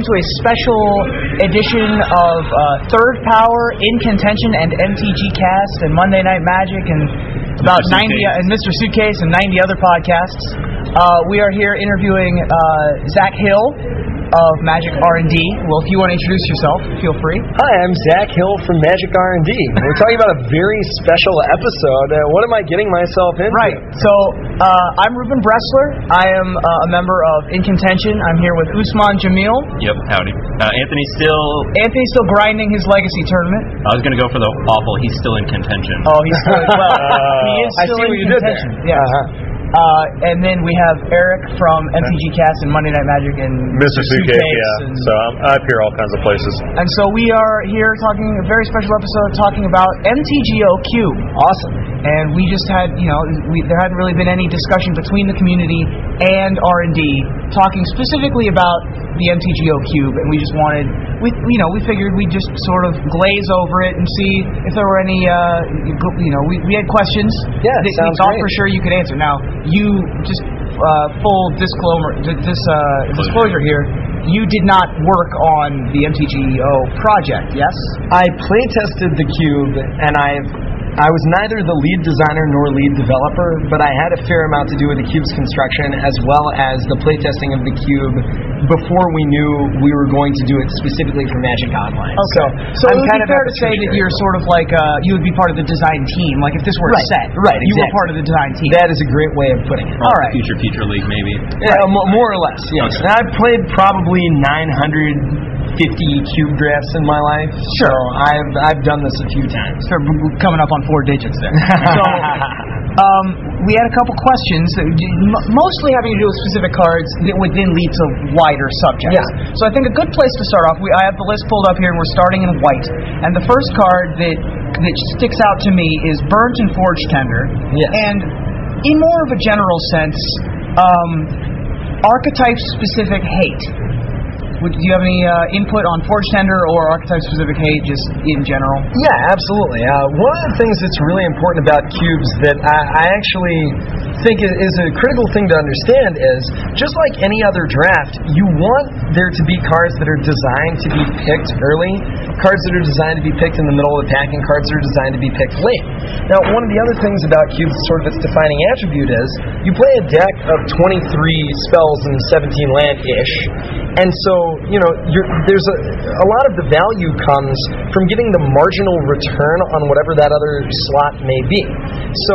welcome to a special edition of uh, Third Power, In Contention, and MTG Cast, and Monday Night Magic, and about Mr. 90 Suitcase. and Mr. Suitcase and 90 other podcasts. Uh, we are here interviewing uh, Zach Hill of Magic R&D. Well, if you want to introduce yourself, feel free. Hi, I'm Zach Hill from Magic R&D. We're talking about a very special episode. Uh, what am I getting myself into? Right. So uh, I'm Ruben Bressler. I am uh, a member of In Contention. I'm here with Usman Jamil. Yep, howdy. Uh, Anthony's still. Anthony's still grinding his legacy tournament. I was gonna go for the awful. He's still in contention. Oh, he's still well. he is I still see in what you did there. Yes. Uh-huh. Uh, and then we have Eric from MTG Cast and Monday Night Magic and Mr. Suitcase, yeah. So I'm, I appear all kinds of places. and so we are here talking a very special episode talking about MTGO cube. Awesome. and we just had you know we, there hadn't really been any discussion between the community and R&D talking specifically about the MTGO cube and we just wanted we you know we figured we'd just sort of glaze over it and see if there were any uh, you know we, we had questions Yeah, that we thought great. for sure you could answer now you just uh, full disclosure this uh, disclosure here you did not work on the MTGO project yes I play tested the cube, and I've I was neither the lead designer nor lead developer, but I had a fair amount to do with the cube's construction as well as the playtesting of the cube before we knew we were going to do it specifically for Magic Online. So, So I'm it would kind be of fair to say that you're sort of like uh, you would be part of the design team. Like if this were Right, a set, right, You were part of the design team. That is a great way of putting it. All right. Future Future League, maybe. Yeah, mo- more or less, yes. Okay. And I've played probably 950 cube drafts in my life. Sure. So I've I've done this a few times. B- coming up on four digits there. so, um, we had a couple questions, that mostly having to do with specific cards that would then lead to wider subjects. Yeah. So I think a good place to start off. We, I have the list pulled up here, and we're starting in white. And the first card that that sticks out to me is Burrenton Forge Tender. Yes. And in more of a general sense, um, archetype-specific hate. Would, do you have any uh, input on Forge Tender or archetype-specific hate, just in general? Yeah, absolutely. Uh, one of the things that's really important about cubes that I, I actually think is a critical thing to understand is just like any other draft, you want there to be cards that are designed to be picked early, cards that are designed to be picked in the middle of the pack, and cards that are designed to be picked late. Now, one of the other things about cubes, sort of its defining attribute is you play a deck of 23 spells and 17 land ish, and so you know there's a, a lot of the value comes from getting the marginal return on whatever that other slot may be. So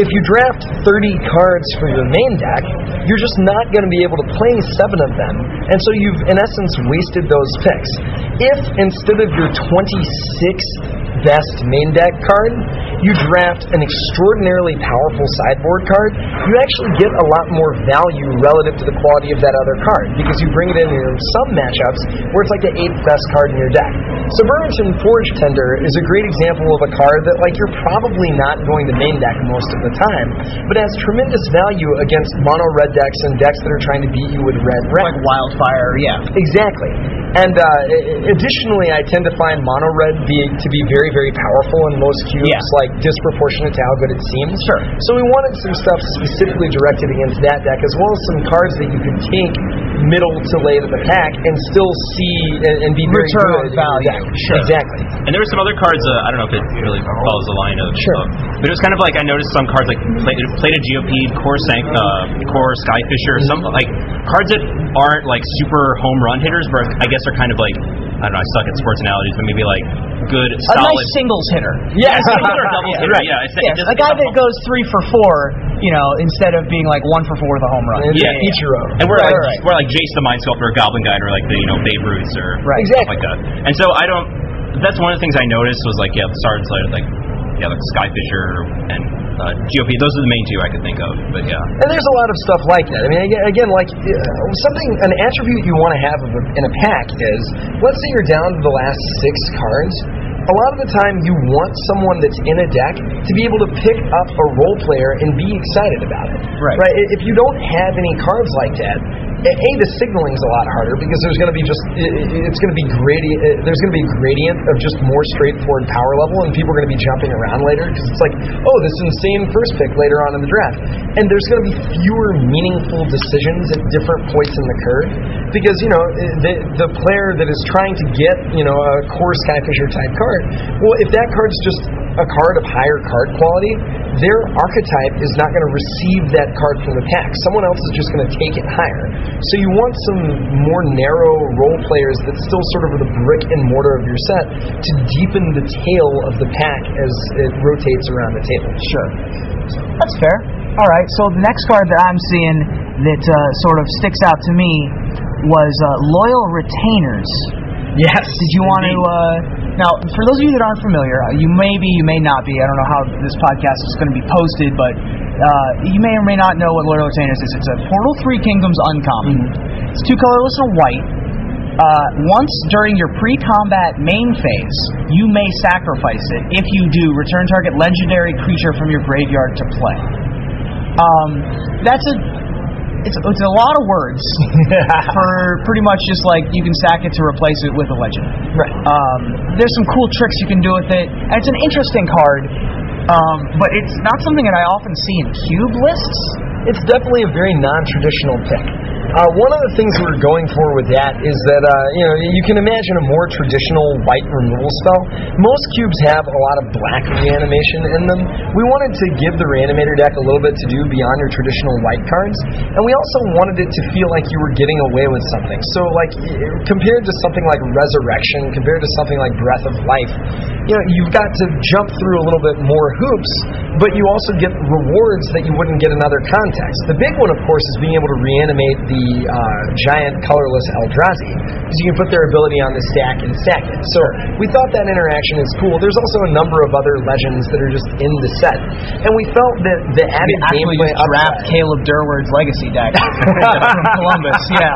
if you draft 30 cards for your main deck, you're just not going to be able to play seven of them, and so you've in essence wasted those picks. If instead of your 26 best main deck card, you draft an extraordinarily powerful sideboard card, you actually get a lot more value relative to the quality of that other card because you bring it in in some matchups where it's like the eighth best card in your deck. So Burrenton Forge Tender is a great example of a card that like you're probably not going to main deck most of the time, but has tremendous value against mono red decks and decks that are trying to beat you with red red. Like wildfire, yeah. Exactly. And uh, additionally, I tend to find mono red be, to be very, very powerful in most cubes, Yeah. like disproportionate to how good it seems. Sure. So we wanted some stuff specifically directed against that deck, as well as some cards that you can take middle to late of the pack and still see and, and be very Return good on value. deck. Sure. Exactly. And there were some other cards. Uh, I don't know if it really follows the line of. Sure. of- but it was kind of like I noticed some cards like Plate, Plated Geopede, Core Sank, uh, Kor Skyfisher, some like cards that aren't like super home run hitters, but I guess are kind of like I don't know. I suck at sports analogies, but maybe like good, A solid. nice singles hitter. Yeah. single or double hitter. Right. Yeah, it's, Yeah, it just, a guy that goes three for four, you know, instead of being like one for four with a home run. It's Yeah, an Ichiro. And we're Right, like, right. we're like Jace the Mind Sculptor or Goblin Guide or like the you know Babe Ruths or Right. stuff Exactly. like that. And so I don't. That's one of the things I noticed was like yeah, the stars like yeah, like Skyfisher and uh, Geopede. Those are the main two I could think of. But yeah, And there's a lot of stuff like that. I mean, again, again like uh, something, an attribute you want to have in a pack is, let's say you're down to the last six cards. A lot of the time, you want someone that's in a deck to be able to pick up a role player and be excited about it. Right. Right. If you don't have any cards like that, a the signaling is a lot harder because there's going to be just it, it- it's going to be gradient. uh, There's going to be a gradient of just more straightforward power level, and people are going to be jumping around later because it's like, oh, this insane first pick later on in the draft, and there's going to be fewer meaningful decisions at different points in the curve because you know the the player that is trying to get you know a Kor Skyfisher type card, well, if that card's just a card of higher card quality, their archetype is not going to receive that card from the pack. Someone else is just going to take it higher. So you want some more narrow role players that still sort of are the brick and mortar of your set to deepen the tail of the pack as it rotates around the table. Sure. That's fair. All right. So the next card that I'm seeing that uh, sort of sticks out to me was uh, loyal retainers. Yes. Did you want to? Uh, now, for those of you that aren't familiar, uh, you may be, you may not be. I don't know how this podcast is going to be posted, but uh, you may or may not know what loyal retainers is. It's a Portal Three Kingdoms uncommon. It's two colorless and white. Uh, once during your pre-combat main phase, you may sacrifice it. If you do, return target legendary creature from your graveyard to play. Um, that's a it's, it's a lot of words for pretty much just like you can sack it to replace it with a legend. Right. Um, there's some cool tricks you can do with it, and it's an interesting card. Um, but it's not something that I often see in cube lists. It's definitely a very non-traditional pick. Uh, one of the things we are going for with that is that uh, you know you can imagine a more traditional white removal spell. Most cubes have a lot of black reanimation in them. We wanted to give the reanimator deck a little bit to do beyond your traditional white cards, and we also wanted it to feel like you were getting away with something. So like compared to something like Resurrection, compared to something like Breath of Life, you know you've got to jump through a little bit more hoops, but you also get rewards that you wouldn't get in other contexts. The big one, of course, is being able to reanimate the uh, giant colorless Eldrazi, because you can put their ability on the stack and stack it. So we thought that interaction is cool. There's also a number of other legends that are just in the set, and we felt that the We added actually gameplay just draft Caleb Durward's legacy deck from Columbus. Yeah.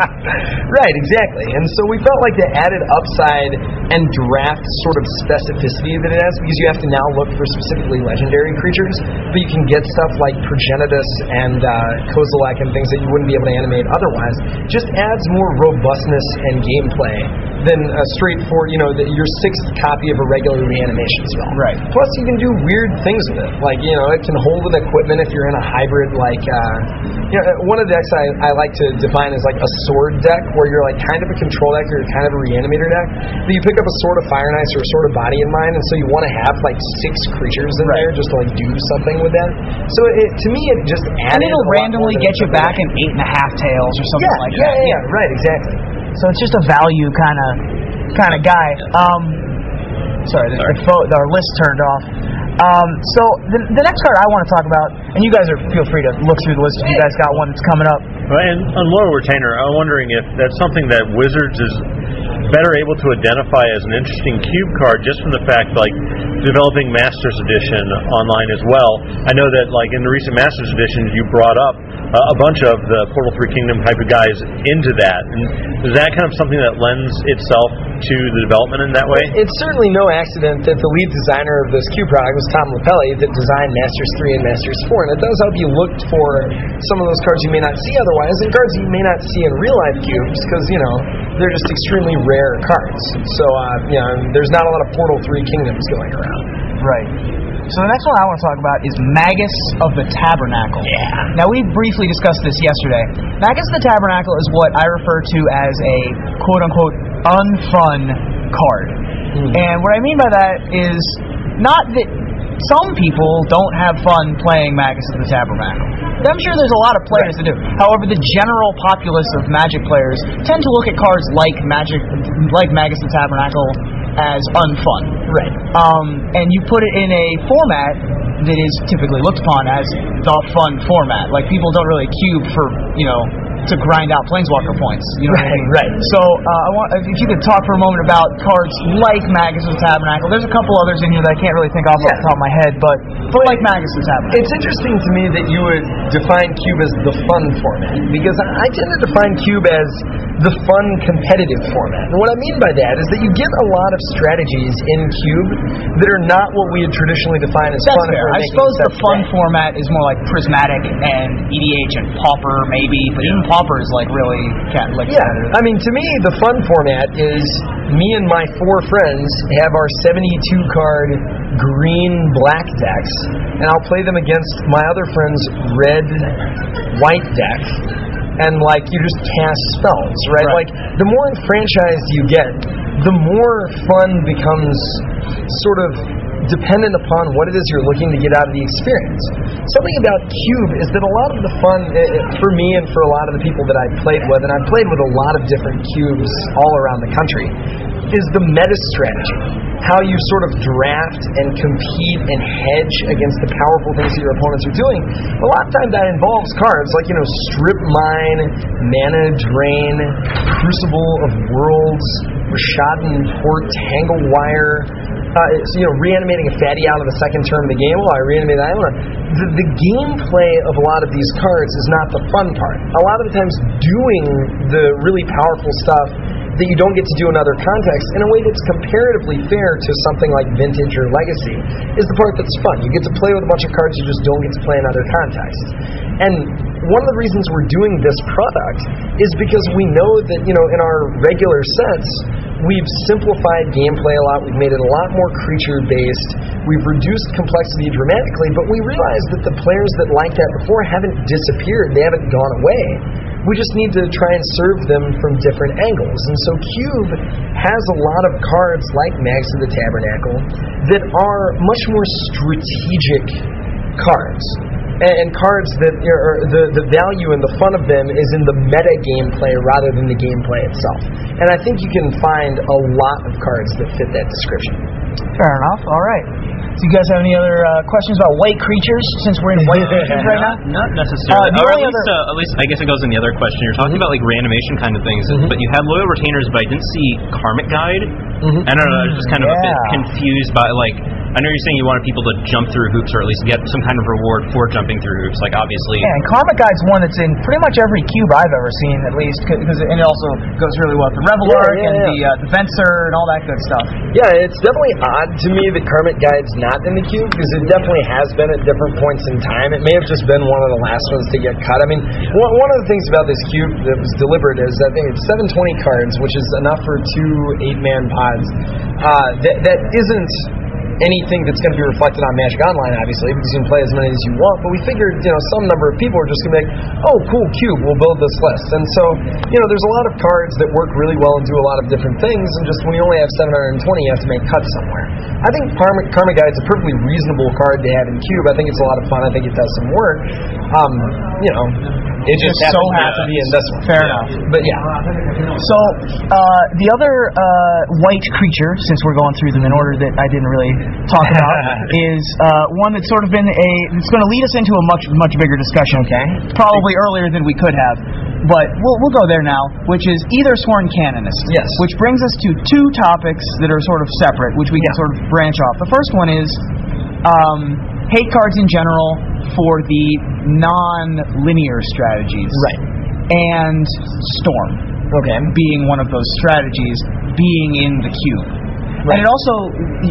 right, exactly. And so we felt like the added upside and draft sort of specificity that it has, because you have to now look for specifically legendary creatures, but you can get stuff like Progenitus and uh, Kozilek and things that you wouldn't be able to animate otherwise, just adds more robustness and gameplay than a straightforward, you know, the, your sixth copy of a regular reanimation spell. Right. Plus, you can do weird things with it. Like, you know, it can hold an equipment if you're in a hybrid, like, uh, you know, one of the decks I, I like to define as like a sword deck, where you're like kind of a control deck or you're kind of a reanimator deck. But you pick up a sword of Fire and Ice or a sword of Body and Mind, and so you want to have like six creatures in there just to like do something with that. So it, to me, it just added. It'll randomly get you back in eight and a half tails or something yeah, like yeah, that. yeah, yeah, right, exactly. So it's just a value kind of kind of guy. Um, sorry, the, the pho- our list turned off. Um, so the, the next card I want to talk about, and you guys are feel free to look through the list if you guys got one that's coming up. And on Loyal Retainer, I'm wondering if that's something that Wizards is better able to identify as an interesting cube card just from the fact like developing Masters Edition online as well. I know that like in the recent Masters Edition you brought up uh, a bunch of the Portal 3 Kingdom type of guys into that. And is that kind of something that lends itself to the development in that way? It's certainly no accident that the lead designer of this cube product was Tom LaPille that designed Masters 3 and Masters 4, and it does help you look for some of those cards you may not see otherwise, and cards you may not see in real life cubes because you know they're just extremely rare cards. So uh, you know, there's not a lot of Portal 3 Kingdoms going around. Right. So the next one I want to talk about is Magus of the Tabernacle. Yeah. Now we briefly discussed this yesterday. Magus of the Tabernacle is what I refer to as a quote unquote unfun card. And what I mean by that is not that some people don't have fun playing Magus of the Tabernacle. I'm sure there's a lot of players that do. However, the general populace of Magic players tend to look at cards like Magic, like Magus of the Tabernacle, as unfun. Right. Um, and you put it in a format that is typically looked upon as the fun format. Like people don't really cube for you know to grind out planeswalker points. You know what I Right, mean? right. So uh, I want if you could talk for a moment about cards like Magus of Tabernacle. There's a couple others in here that I can't really think off Yeah. off the top of my head, but but like Magus of Tabernacle. It's interesting to me that you would define Cube as the fun format because I tend to define Cube as the fun competitive format. And what I mean by that is that you get a lot of strategies in Cube that are not what we would traditionally define as That's fun. fair. I suppose the fun today. format is more like Prismatic and EDH and Pauper, maybe. But even paupers like really can't like Yeah, I mean, to me, the fun format is me and my four friends have our 72 card green black decks, and I'll play them against my other friend's red white deck. And like you just cast spells, right? Right. Like the more enfranchised you get, the more fun becomes sort of dependent upon what it is you're looking to get out of the experience. Something about Cube is that a lot of the fun, eh, eh, for me and for a lot of the people that I've played with, and I've played with a lot of different cubes all around the country, is the meta strategy. How you sort of draft and compete and hedge against the powerful things that your opponents are doing. A lot of times that involves cards like, you know, Strip Mine, Mana Drain, Crucible of Worlds, Rishadan Port, Tangle Wire, uh, you know, reanimating a fatty out of the second turn of the game. Well, I reanimated that. The, the gameplay of a lot of these cards is not the fun part. A lot of the times, doing the really powerful stuff that you don't get to do in other contexts in a way that's comparatively fair to something like Vintage or Legacy is the part that's fun. You get to play with a bunch of cards you just don't get to play in other contexts. And one of the reasons we're doing this product is because we know that, you know, in our regular sets, we've simplified gameplay a lot. We've made it a lot more creature based. We've reduced complexity dramatically, but we realize that the players that liked that before haven't disappeared. They haven't gone away. We just need to try and serve them from different angles. And so Cube has a lot of cards like Magus of the Tabernacle that are much more strategic cards. And, cards that are, the, the value and the fun of them is in the meta gameplay rather than the gameplay itself. And I think you can find a lot of cards that fit that description. Fair enough. All right. Do you guys have any other uh, questions about white creatures? Since we're in white creatures right now. Not necessarily. Uh, the or at least, other- uh, at least, I guess it goes in the other question. You're talking about like reanimation kind of things, but you had loyal retainers, but I didn't see Karmic Guide. I don't know. I was just kind of a bit confused by like. I know you're saying you wanted people to jump through hoops, or at least get some kind of reward for jumping through hoops. Like obviously, Yeah, and Karmic Guide's one that's in pretty much every cube I've ever seen, at least, because and it also goes really well with the Reveillark Yeah, yeah, and yeah. the uh, the Venser and all that good stuff. Yeah, it's definitely odd to me that Karmic Guide's not in the cube because it definitely has been at different points in time. It may have just been one of the last ones to get cut. I mean, one, one of the things about this cube that was deliberate is I think it's 720 cards, which is enough for two eight-man pods. Uh, that that isn't anything that's going to be reflected on Magic Online, obviously, because you can play as many as you want. But we figured, you know, some number of people are just going to be like, oh, cool, cube, we'll build this list. And so, you know, there's a lot of cards that work really well and do a lot of different things. And just when you only have 720, you have to make cuts somewhere. I think Karma, Karma Guide's a perfectly reasonable card to have in cube. I think it's a lot of fun. I think it does some work. Um, you know, it just, Just so happens to have to happens. be in this one. Fair enough. But yeah. So uh, the other uh, white creature, since we're going through them in order that I didn't really talk about, is uh, one that's sort of been a. It's going to lead us into a much much bigger discussion. Okay. Probably earlier than we could have, but we'll we'll go there now, which is Aethersworn Canonist. Yes. Which brings us to two topics that are sort of separate, which we can sort of branch off. The first one is um, hate cards in general for the non-linear strategies. Right. And Storm Okay. being one of those strategies, being in the cube. Right. And it also,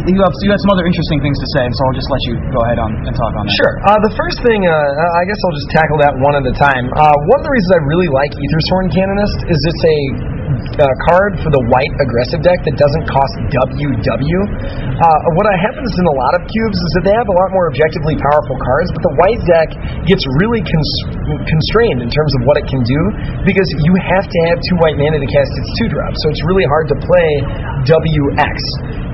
you have, you have some other interesting things to say, so I'll just let you go ahead on and talk on that. Sure. Uh, the first thing, uh, I guess I'll just tackle that one at a time. Uh, one of the reasons I really like Aethersworn Canonist is it's a uh, card for the white aggressive deck that doesn't cost WW. Uh, what happens in a lot of cubes is that they have a lot more objectively powerful cards, but the white deck gets really cons- constrained in terms of what it can do because you have to have two white mana to cast its two drop, so it's really hard to play WX.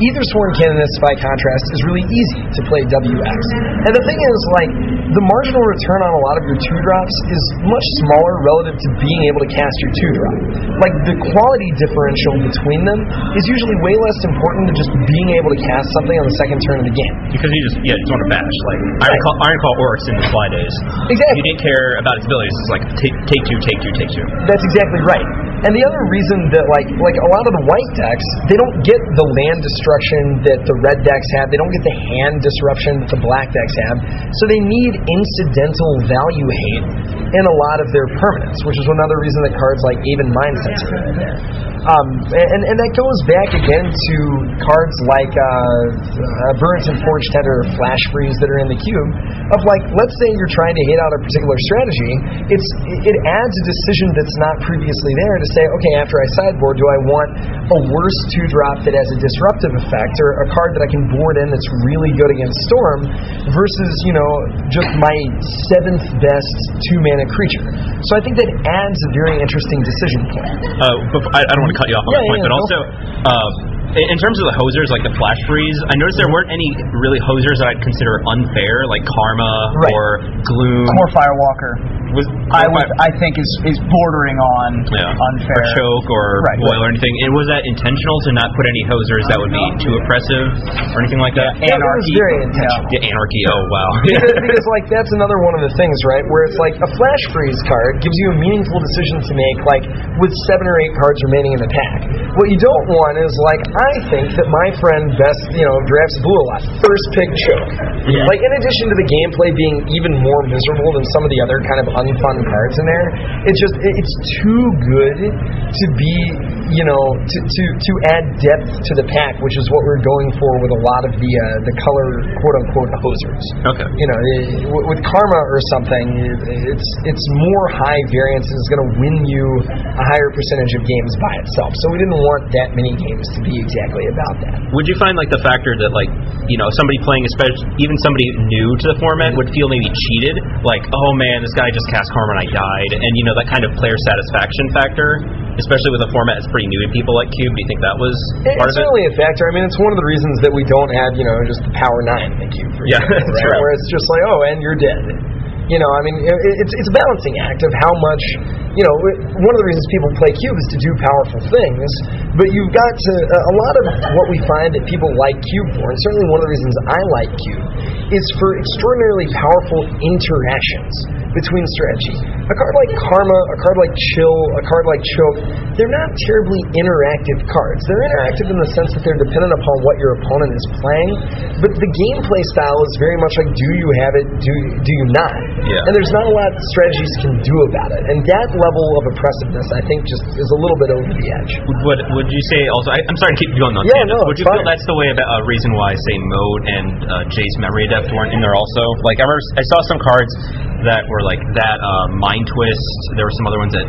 Either Sworn Canonist, by contrast, is really easy to play WX. And the thing is, like, the marginal return on a lot of your two drops is much smaller relative to being able to cast your two drop. Like, the quality differential between them is usually way less important than just being able to cast something on the second turn of the game. because you just yeah, you just want to bash. Like Iron Claw, Iron Claw Orcs in the fly days. Exactly. You didn't care about its abilities. It's like take, take two, take two, take two. That's exactly right. And the other reason that like like a lot of the white decks, they don't get the land destruction that the red decks have. They don't get the hand disruption that the black decks have. So they need incidental value hate in a lot of their permanents, which is another reason that cards like Aven Mindcensor in there. Um, and, and that goes back again to cards like uh, uh, Burrenton Forge Tender or Flash Freeze that are in the cube. Of like, let's say you're trying to hit out a particular strategy, it's it adds a decision that's not previously there to say, okay, after I sideboard, do I want a worse two drop that has a disruptive effect, or a card that I can board in that's really good against Storm, versus you know just my seventh best two mana creature. So I think that adds a very interesting decision point. Uh, but I, I don't want to cut you off on Yeah, that point, yeah, but also, uh, in in terms of the hosers, like the flash freeze, I noticed there weren't any really hosers that I'd consider unfair, like Karma Right. or Gloom. or Firewalker, Was I would, I think is is bordering on yeah. unfair. or choke or Right. boil or anything. And was that intentional to not put any hosers that would be too oppressive or anything like that? Yeah, Anarchy. very intentional. Yeah, anarchy. Oh wow. because, because like that's another one of the things, right? Where it's like a flash freeze card gives you a meaningful decision to make, like with seven or eight cards remaining in the pack. What you don't want is like I think that my friend best, you know, drafts blue a lot. First pick choke. Like in addition to the gameplay being even more miserable than some of the other kind of unfun cards in there, it's just it's too good to be, you know, to to to add depth to the pack, which is what we're going for with a lot of the uh, the color quote unquote hosers okay. you know, i- w- with karma or something, i- it's it's more high variance and it's going to win you a higher percentage of games by itself. So we didn't want that many games to be exactly about that. Would you find like the factor that like you know somebody playing, especially even somebody new to the format, would feel maybe cheated? Like, oh man, this guy just cast Karma and I died, and you know that kind of player satisfaction factor, especially with a format that's pretty new to people like Cube. Do you think that was It- part It's of it? certainly a factor. I mean, it's one of the reasons that we don't have, you know, just the Power Nine in the cube. For Yeah, example, that's right? right. Where it's just like, oh, and you're dead. You know, I mean, it- it's it's a balancing act of how much. You know, one of the reasons people play cube is to do powerful things, but you've got to. A lot of what we find that people like cube for, and certainly one of the reasons I like cube, is for extraordinarily powerful interactions between strategy. A card like Karma, a card like Chill, a card like Choke, they're not terribly interactive cards. They're interactive in the sense that they're dependent upon what your opponent is playing, but the gameplay style is very much like do you have it, do do you not? Yeah. And there's not a lot strategies can do about it. And that level of oppressiveness, I think, just is a little bit over the edge. Would, would would you say also? I, I'm sorry to keep going on Yeah, no, would you feel that's the way about a reason why say Mode and uh, Jace Memory Adept weren't in there also? Like I remember I saw some cards that were like that uh, Mind Twist. There were some other ones that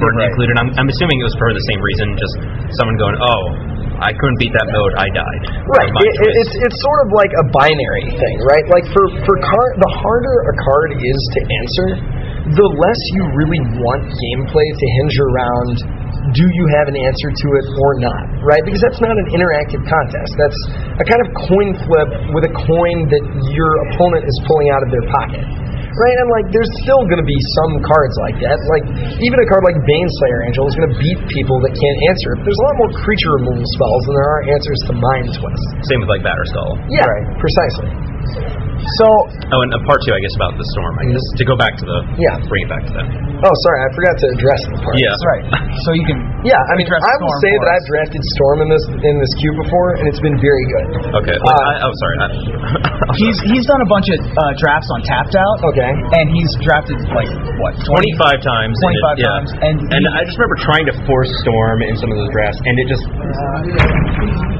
weren't Right. included. I'm, I'm assuming it was for the same reason. Just someone going, oh, I couldn't beat that mode, I died. Right. It, it- it's it's sort of like a binary thing, right? Like for for card, the harder a card is to answer, the less you really want gameplay to hinge around. Do you have an answer to it or not? Right? Because that's not an interactive contest. That's a kind of coin flip with a coin that your opponent is pulling out of their pocket. Right, and like, there's still going to be some cards like that. Like, even a card like Baneslayer Angel is going to beat people that can't answer. There's a lot more creature removal spells than there are answers to Mind Twist. Same with like Batterskull. Yeah, right. precisely. So Oh, and part two, I guess, about the storm. I guess to go back to the Yeah. bring it back to that. Oh, sorry, I forgot to address the part. Yeah. that's right. So you can Yeah, I mean, I will say that us. I've drafted Storm in this in this queue before, and it's been very good. Okay. Uh, I, oh, sorry. I, he's he's done a bunch of uh, drafts on tapped out. Okay. And he's drafted like what 20? 25 times. and 25 it- yeah. times, and and he- I just remember trying to force Storm in some of those drafts, and it just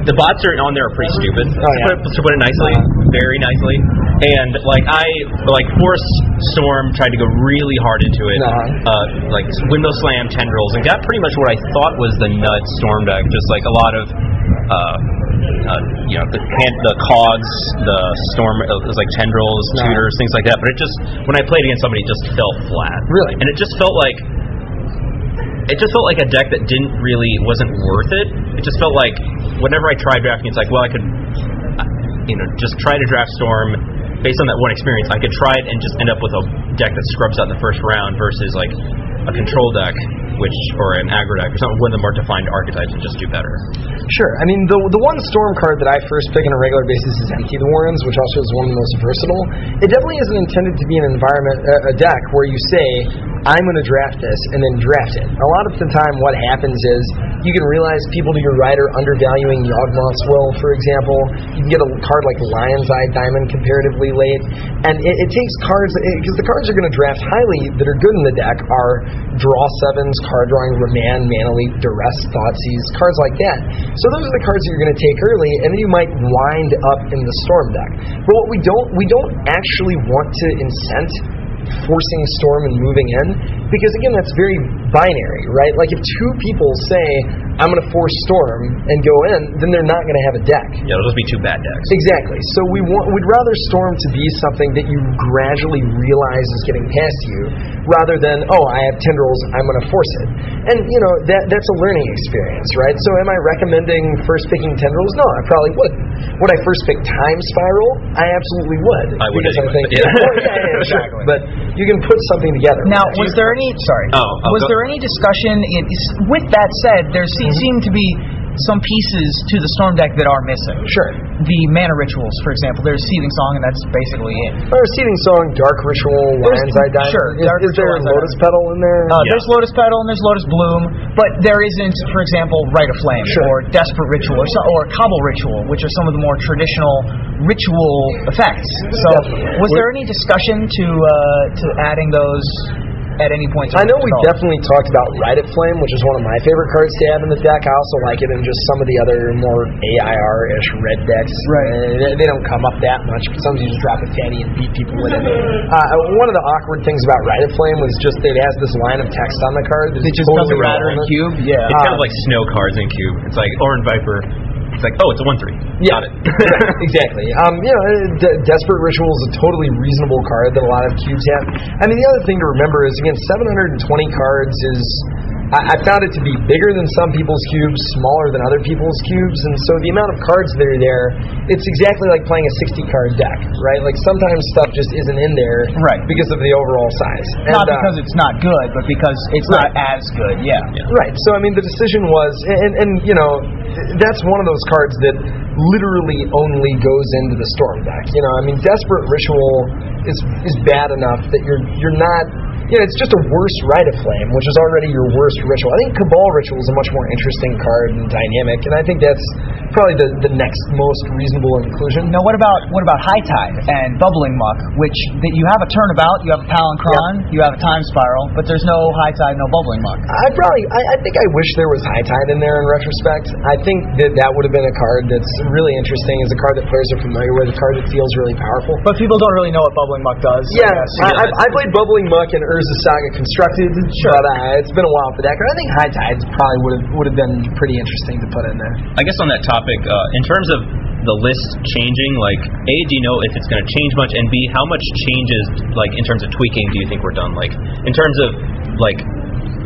the bots are on there are pretty stupid. Oh, to, yeah. put it, to put it nicely, very nicely. And like I like forced Storm, tried to go really hard into it, Uh-huh. uh, like window slam tendrils, and got pretty much what I thought was the nut Storm deck, just like a lot of. Uh, uh, you know the can- the cogs, the storm, it was like tendrils, No. tutors, things like that. But it just when I played against somebody, it just fell flat. Really? and it just felt like it just felt like a deck that didn't really wasn't worth it. It just felt like whenever I tried drafting, it's like, well, I could, uh, you know, just try to draft Storm based on that one experience. I could try it and just end up with a deck that scrubs out in the first round versus like a control deck, which or an aggro deck or something one of the more defined archetypes and just do better. Sure. I mean, the the one Storm card that I first pick on a regular basis is Empty the Warrens, which also is one of the most versatile. It definitely isn't intended to be an environment, a, a deck where you say, I'm going to draft this and then draft it. A lot of the time, what happens is you can realize people to your right are undervaluing Yawgmoth's Will, for example. You can get a card like Lion's Eye Diamond comparatively late, and it, it takes cards because the cards are going to draft highly that are good in the deck are draw sevens, card drawing, Remand, Mana Leak, Duress, Thoughtseize, cards like that. So those are the cards that you're going to take early, and then you might wind up in the Storm deck. But what we don't we don't actually want to incent forcing Storm and moving in because again that's very binary, right? Like if two people say I'm going to force Storm and go in, then they're not going to have a deck. Yeah, it'll just be two bad decks. Exactly. So we want we'd rather Storm to be something that you gradually realize is getting past you, rather than oh I have tendrils I'm going to force it. And you know that that's a learning experience, right? So am I recommending first picking tendrils? No, I probably wouldn't. Would I first pick Time Spiral? I absolutely would. I would because anyway, I think yeah. well, oh, yeah, yeah, exactly. But you can put something together. Now, was there any? Sorry. Oh, was go- there any discussion? In, with that said, there se- mm-hmm. seem to be some pieces to the storm deck that are missing. Sure. The mana rituals, for example. There's Seething Song, and that's basically it. Or Seething Song, Dark Ritual, Lion's Eye Diamond. sure, Is, Dark is there Ritual, Lion's Eye Lotus Petal in there? Uh, Yeah. There's Lotus Petal and there's Lotus Bloom, but there isn't, for example, Rite of Flame Sure. or Desperate Ritual or, so, or Cabal Ritual, which are some of the more traditional ritual effects. So, Definitely. was there any discussion to uh, to adding those at any point? I know we development? definitely talked about Rite of Flame, which is one of my favorite cards to have in the deck. I also like it in just some of the other more AIR-ish red decks. Right. Uh, they, they don't come up that much, but sometimes you just drop a fatty and beat people with it. Uh, one of the awkward things about Rite of Flame was just that it has this line of text on the card. that It is just totally doesn't matter in cube. Yeah. It's kind of Um, like snow cards in cube. It's like Ohran Viper. It's like, oh, it's a one three. Yeah, Got it. Exactly. Um, you know, uh, De- Desperate Ritual is a totally reasonable card that a lot of cubes have. I mean, the other thing to remember is, again, 720 cards is. I, I found it to be bigger than some people's cubes, smaller than other people's cubes, and so the amount of cards that are there, it's exactly like playing a 60 card deck, right? Like sometimes stuff just isn't in there Right. because of the overall size. not And, uh, because it's not good, but because it's Right. not as good. Yeah. Right. So I mean, the decision was, and and you know, that's one of those cards that literally only goes into the storm deck. You know, I mean, desperate ritual is is bad enough that you're you're not. You know, it's just a worse Rite of Flame, which is already your worst ritual. I think Cabal Ritual is a much more interesting card and dynamic, and I think that's probably the, the next most reasonable inclusion. Now, what about what about High Tide and Bubbling Muck, which that you have a turnabout, you have a Palinchron, you have a Time Spiral, but there's no High Tide, no Bubbling Muck. I probably, I, I think I wish there was High Tide in there in retrospect. I think that that would have been a card that's really interesting. Is a card that players are familiar with, a card that feels really powerful. But people don't really know what Bubbling Muck does. Yeah, I, I, I played Bubbling Muck and Urza Saga Constructed, but uh, it's been a while for that card. I think High Tides probably would have would have been pretty interesting to put in there. I guess on that topic, uh, in terms of the list changing, like A, do you know if it's going to change much, and B, how much changes, like in terms of tweaking, do you think we're done? Like in terms of like,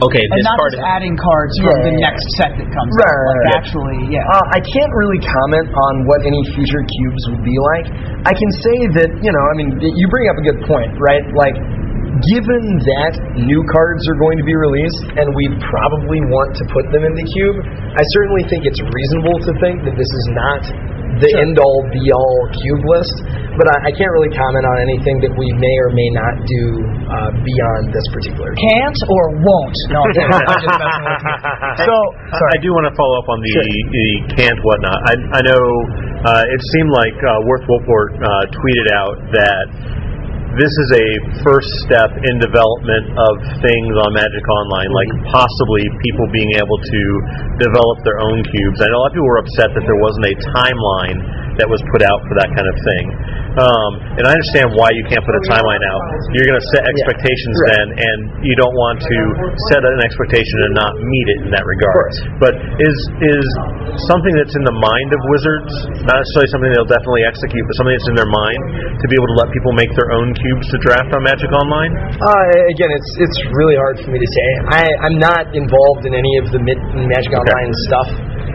okay, And this not card. just adding cards from Yeah, the yeah, next set that comes Right, out. right, Like right. actually, yeah. Uh, I can't really comment on what any future cubes would be like. I can say that you know, I mean, you bring up a good point, right? Like, given that new cards are going to be released and we probably want to put them in the cube, I certainly think it's reasonable to think that this is not the end all be all cube list. But I, I can't really comment on anything that we may or may not do uh, beyond this particular. Can't or won't. No, I'm kidding. I'm just messing with you. So, I do want to follow up on the, the can't whatnot. I, I know uh, it seemed like uh, Worth Wollpert uh, tweeted out that this is a first step in development of things on Magic Online, like mm-hmm. possibly people being able to develop their own cubes. I know a lot of people were upset that there wasn't a timeline that was put out for that kind of thing. Um, and I understand why you can't put a timeline out. You're going to set expectations Right. then, and you don't want to set an expectation and not meet it in that regard. But is is something that's in the mind of Wizards, not necessarily something they'll definitely execute, but something that's in their mind to be able to let people make their own cubes to draft on Magic Online? Uh, again, it's it's really hard for me to say. I, I'm not involved in any of the Magic Online stuff.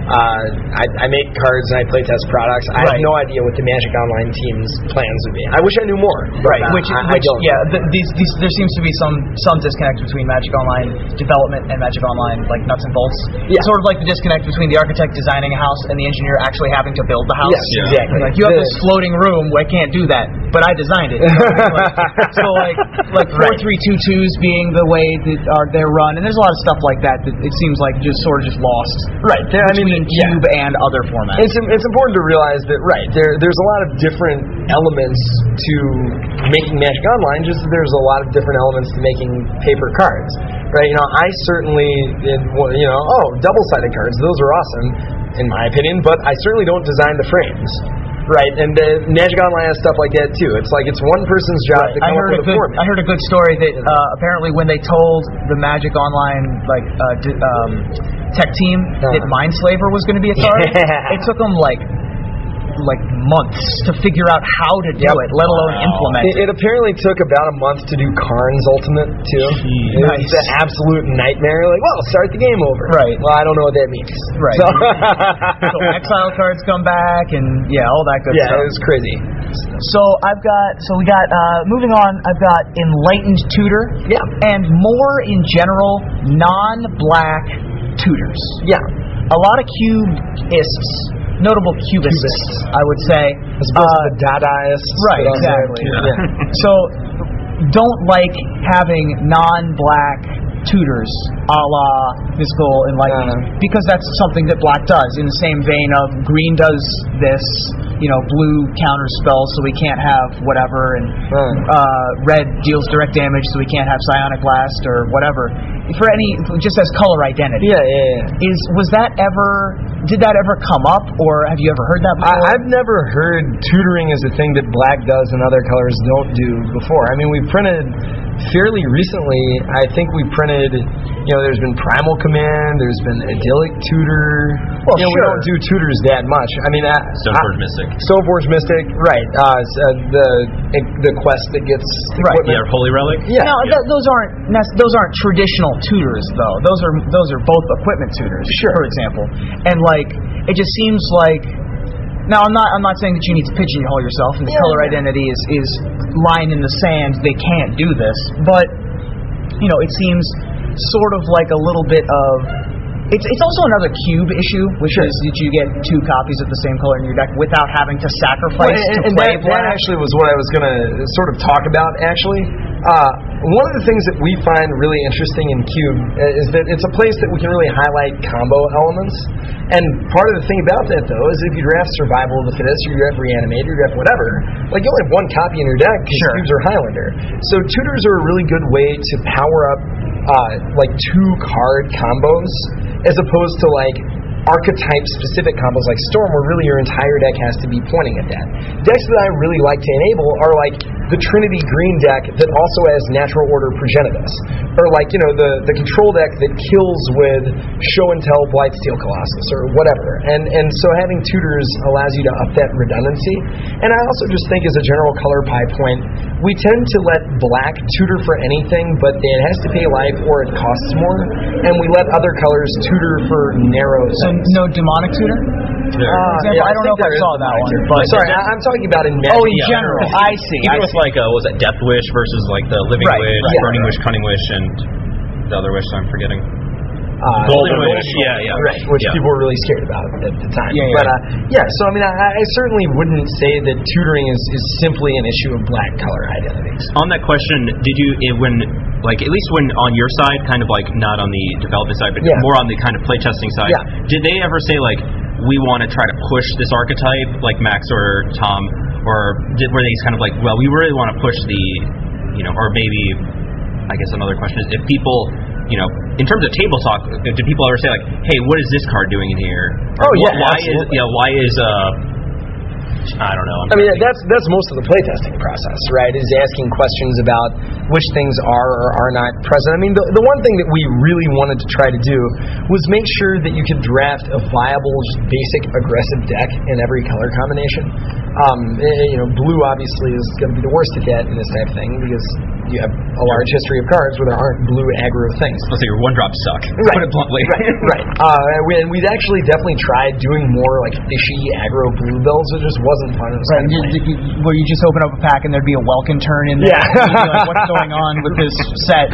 Uh, I, I make cards and I play test products. I have no idea what the Magic Online team's plans would be. I wish I knew more. Right, uh, which, I, I which don't. yeah, th- these, these, there seems to be some some disconnect between Magic Online development and Magic Online like nuts and bolts. Yeah. Sort of like the disconnect between the architect designing a house and the engineer actually having to build the house. Yes, Yeah. exactly. Like you have The- this floating room, well, I can't do that, but I designed it. Like, so like like four Right. three two twos being the way that are they're run, and there's a lot of stuff like that that it seems like just sort of just lost. Right. There, I mean, yeah. Cube and other formats. It's, it's important to realize that right there there's a lot of different elements to making Magic Online, just there's a lot of different elements to making paper cards. Right? You know, I certainly did, you know, oh, double-sided cards, those are awesome in my opinion, but I certainly don't design the frames. Right, and the Magic Online stuff like that too. It's like it's one person's job to I come up heard a with a good. format. I heard a good story that uh, apparently when they told the Magic Online like uh, d- um, tech team that Uh-huh. Mindslaver was going to be a card, Yeah. it took them like like months to figure out how to do it, let alone Wow. implement It, it apparently took about a month to do Karn's Ultimate too. It was Nice. an absolute nightmare. Like, well, start the game over. Right. Well, I don't know what that means. Right. So, so exile cards come back and yeah, all that good yeah, stuff. it was crazy. So I've got so we got uh, moving on. I've got enlightened tutor. Yeah. And more in general, non-black tutors. Yeah. A lot of cubists, notable cubists, I would say. As opposed uh, to the Dadaists. right, that are there, exactly. too. Yeah. so don't like having non-black tutors a la mystical enlightenment Uh-huh. because that's something that black does in the same vein of green does this you know blue counters spells so we can't have whatever and Right. uh, red deals direct damage so we can't have psionic blast or whatever for any just as color identity Yeah, yeah, yeah. is was that ever did that ever come up or have you ever heard that before I, I've never heard tutoring as a thing that black does and other colors don't do before. I mean, we printed fairly recently. I think we printed. You know, there's been Primal Command. There's been Idyllic Tutor. Well, you know, we don't do tutors that much. I mean, I, Stoneforge I- Mystic. Stoneforge Mystic, right? Uh, s- uh, the the quest that gets Right. equipment. Yeah, Holy Relic. Yeah. No, th- those aren't nec- those aren't traditional tutors though. Those are those are both equipment tutors, Sure. for example. And like it just seems like now I'm not I'm not saying that you need to pigeonhole yourself and the Yeah, color yeah. identity is is line in the sand. They can't do this, but you know it seems sort of like a little bit of. It's, it's also another cube issue, which is that you get two copies of the same color in your deck without having to sacrifice Well, and, to and play that, that actually was what I was going to sort of talk about. Actually, uh, one of the things that we find really interesting in Cube uh, is that it's a place that we can really highlight combo elements. And part of the thing about that, though, is if you draft Survival of the Fittest, or you draft Reanimate, or you draft whatever, like you only have one copy in your deck because Sure. Cubes are Highlander. So tutors are a really good way to power up uh, like two card combos as opposed to like archetype specific combos like Storm, where really your entire deck has to be pointing at that. Decks that I really like to enable are like the Trinity Green deck that also has Natural Order Progenitus, or like you know the the control deck that kills with Show and Tell Blightsteel Colossus or whatever. And and so having tutors allows you to up that redundancy. And I also just think as a general color pie point, we tend to let black tutor for anything, but it has to pay life or it costs more, and we let other colors tutor for narrow so. No demonic tutor. Uh, example, yeah, I don't know if I saw that one, but- sorry, I, I'm talking about in Oh, in general. I see. Even I with see. like uh, was that Death Wish versus like the Living Right, Wish, right, Burning right. Wish, Cunning Wish, and the other wish I'm forgetting. Uh, Golden Golden Wish, yeah, yeah. Right, which Yeah. people were really scared about at the time. Yeah, yeah. But uh, yeah, so I mean, I, I certainly wouldn't say that tutoring is, is simply an issue of black color identities. On that question, did you when like at least when on your side, kind of like not on the development side, but Yeah. more on the kind of playtesting side, Yeah. did they ever say like we want to try to push this archetype, like Max or Tom, or did, were they kind of like, well, we really want to push the, you know, or maybe, I guess another question is if people. You know, in terms of table talk, do people ever say like, "Hey, what is this card doing in here?" Or Oh, yeah, why is you know why is uh I don't know. I'm I mean, that's that's most of the playtesting process, right? Is asking questions about which things are or are not present. I mean, the, the one thing that we really wanted to try to do was make sure that you could draft a viable, just basic aggressive deck in every color combination. Um, eh, you know, blue obviously is going to be the worst to get in this type of thing because you have a large history of cards where there aren't blue aggro things. Let's say your one drops suck. Right. Put it bluntly. Right, right. Uh, we, and we'd actually definitely tried doing more like fishy aggro blue builds. It just wasn't fun. It was Right, of you, where you just open up a pack and there'd be a Welkin Tern in there. Yeah. And you'd be like, what's going on with this set?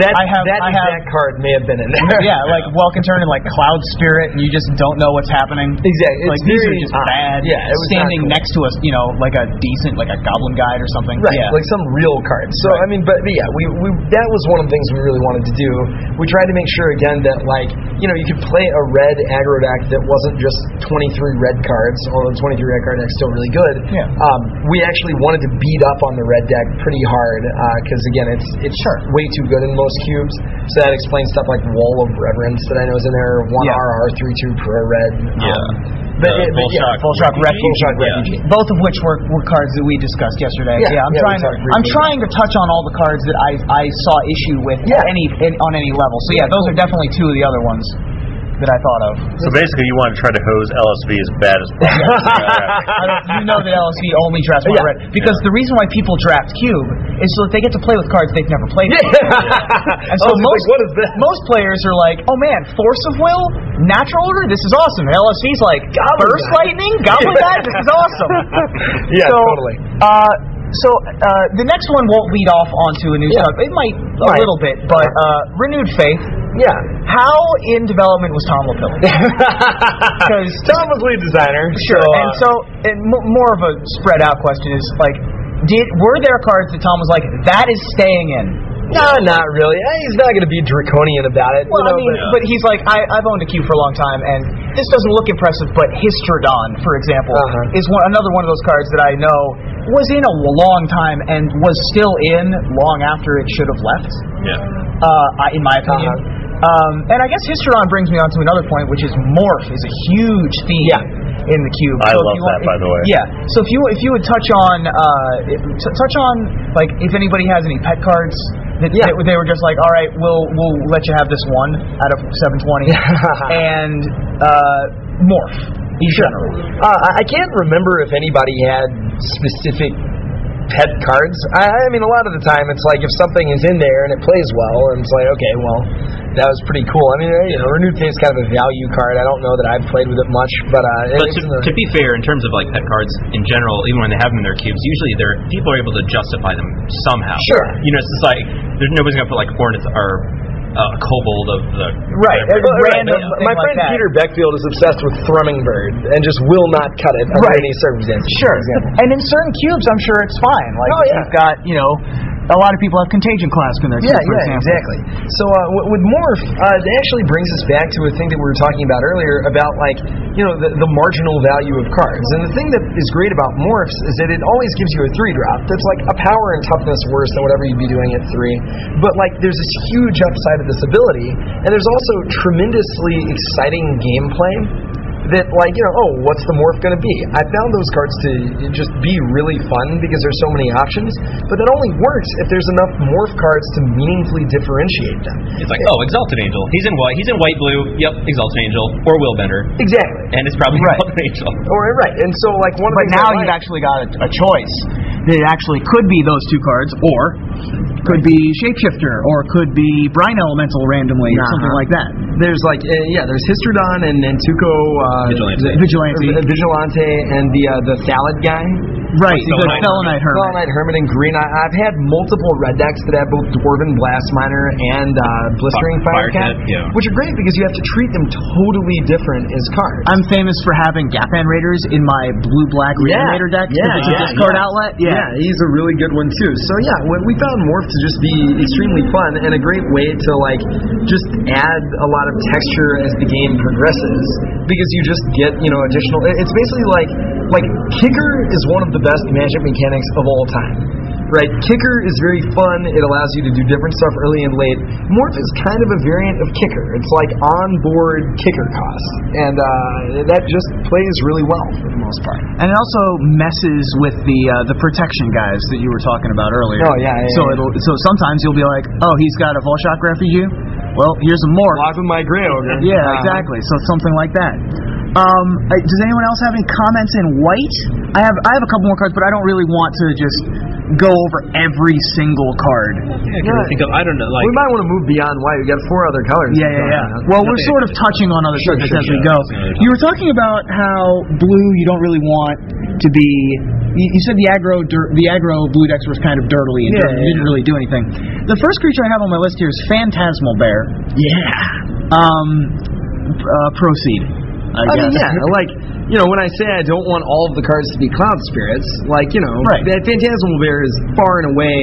That, I have, that I have, card may have been in there. yeah, like Welkin Tern and like Cloud Spirit, and you just don't know what's happening. Exactly. Like It's these are just odd. bad. Yeah, it was standing cool. next to us, you know, like a decent, like a Goblin Guide or something. Right, Yeah. like some real cards. So I mean, but, but yeah, we, we that was one of the things we really wanted to do. We tried to make sure again that like you know you could play a red aggro deck that wasn't just 23 red cards, although the 23 red card deck's still really good. Yeah. Um, we actually wanted to beat up on the red deck pretty hard because again, it's it's sure. way too good in most cubes. So that explains stuff like Wall of Reverence that I know is in there, one Yeah. RR three two pro red. Yeah. Um, but, The it- but Full yeah, Shock full shock Refugee. full shock Yeah. refugee. both of which were, were cards that we discussed yesterday. Yeah, I'm yeah, trying to I'm trying to touch on all the cards that I I saw issue with Yeah. any in, on any level. So yeah, those are definitely two of the other ones that I thought of. So basically, you want to try to hose LSV as bad as possible. You know that LSV only drafts one Yeah. red because the reason why people draft cube is so that they get to play with cards they've never played. with. And so was like, most what is this? most players are like, oh man, force of will, natural order, this is awesome. And LSV's like, Goblin burst lightning, goblin guide, this is awesome. Yeah, so, totally. Uh, so uh, the next one won't lead off onto a new Yeah. stuff. It might a Right. little bit, but uh, renewed faith. Yeah. How in development was Tom LaPille? Because Tom was lead designer. Sure. So, uh, and so, and mo- more of a spread out question is like, did were there cards that Tom was like, that is staying in? no, not really. Eh, He's not going to be draconian about it. Well, you know, I mean, but- but he's like, I, I've owned a cube for a long time, and this doesn't look impressive. But Hystrodon, for example, Uh-huh. is one, another one of those cards that I know was in a long time and was still in long after it should have left. Yeah. uh, I- in my opinion. Uh-huh. Um, and I guess Hystrodon brings me on to another point, which is morph is a huge theme Yeah. in the cube. I if love you want- that, by the way. Yeah. So if you if you would touch on uh, t- touch on like if anybody has any pet cards. That, Yeah. that they were just like, all right, we'll we'll let you have this one out of 720, and uh, morph in general. Uh, I I can't remember if anybody had specific pet cards. I, I mean, a lot of the time it's like if something is in there and it plays well, and it's like, okay, well, that was pretty cool. I mean, you know, Renewed is kind of a value card. I don't know that I've played with it much, but uh, But to, to be fair, in terms of like pet cards in general, even when they have them in their cubes, usually they're people are able to justify them somehow. Sure. You know, it's just like there's nobody's gonna put like hornets or uh, kobold of the Right, random My friend that. Peter Beckfield is obsessed with Thrummingbird and just will not cut it under Right. any circumstances. Sure. And in certain cubes, I'm sure it's fine. Like Oh, yeah. you've got, you know, a lot of people have contagion clasp in their Yeah, cube, for yeah, example. exactly. So uh, w- with morph, uh, it actually brings us back to a thing that we were talking about earlier about like you know the, the marginal value of cards. And the thing that is great about morphs is that it always gives you a three drop that's like a power and toughness worse than whatever you'd be doing at three. But like there's this huge upside of this ability, and there's also tremendously exciting gameplay that like you know oh what's the morph going to be i found those cards to just be really fun because there's so many options but that only works if there's enough morph cards to meaningfully differentiate them It's like, oh, Exalted Angel. He's in white. He's in white blue. Yep, Exalted Angel or Willbender, exactly and it's probably Right. Exalted Angel. or right and so like one of But the things now I you've like- actually got a, a choice. That it actually could be those two cards, or could be Shapeshifter, or could be Brine Elemental randomly, or Uh-huh. something like that. there's like uh, yeah there's Hystrodon and, and Tuco uh, Vigilante. Vigilante. Vigilante and the uh, the Salad guy Right, the Selenite Selenite Hermit. Selenite Hermit and Green. I, I've had multiple red decks that have both Dwarven Blast Miner and uh, Blistering Fi- Firecat, Firecat, yeah. which are great because you have to treat them totally different as cards. I'm famous for having Gathan Raiders in my blue black Reanimator deck. 'cause it's a discard outlet. Yeah. he's a really good one too. So yeah, when we found Morph to just be extremely fun and a great way to like just add a lot of texture as the game progresses because you just get you know additional. It's basically like like kicker is one of the best magic mechanics of all time. right? Kicker is very fun. It allows you to do different stuff early and late. Morph is kind of a variant of Kicker. It's like on-board Kicker cost, and uh, that just plays really well for the most part. And it also messes with the uh, the protection guys that you were talking about earlier. Oh, yeah, yeah, so yeah. it'll so sometimes you'll be like, oh, he's got a Vulshok refugee. Well, here's a morph. Lock with my gray ogre. Yeah, Uh, exactly. So something like that. Um, uh, does anyone else have any comments in white? I have I have a couple more cards, but I don't really want to just go over every single card. I can't think of. I don't know. Like we might want to move beyond white. We got four other colors. Yeah, yeah, yeah. Well, we're sort of touching on other Sure, subjects sure, as we go. You were talking about how blue you don't really want to be. You, you said the aggro dir- the aggro blue decks was kind of dirtily and Yeah, dirty, yeah, didn't really do anything. The first creature I have on my list here is Phantasmal Bear. Yeah. Um, uh, proceed. I, I mean, yeah, like you know, when I say I don't want all of the cards to be cloud spirits, like you know, Right. that Phantasmal Bear is far and away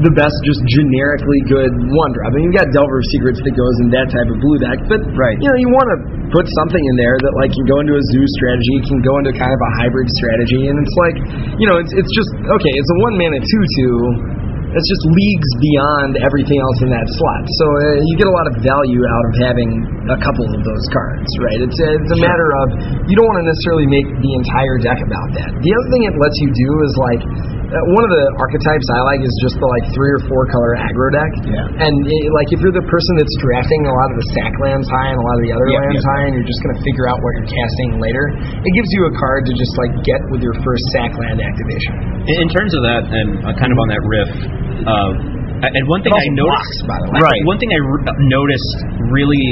the best, just generically good one drop. I mean, you've got Delver of Secrets that goes in that type of blue deck, but Right. you know, you want to put something in there that like can go into a zoo strategy, can go into kind of a hybrid strategy, and it's like, you know, it's it's just okay. It's a one mana two two. It's just leagues beyond everything else in that slot. So uh, you get a lot of value out of having a couple of those cards, right? It's a, it's a matter of you don't want to necessarily make the entire deck about that. The other thing it lets you do is like uh, one of the archetypes I like is just the like three or four color aggro deck. Yeah. And it, like if you're the person that's drafting a lot of the sack lands high and a lot of the other Yeah, lands yeah. high, and you're just going to figure out what you're casting later, it gives you a card to just like get with your first sack land activation. in, in terms of that, and uh, kind of on that riff. Uh, and one thing I noticed, blocks, by the way. Right. One thing I r- noticed really,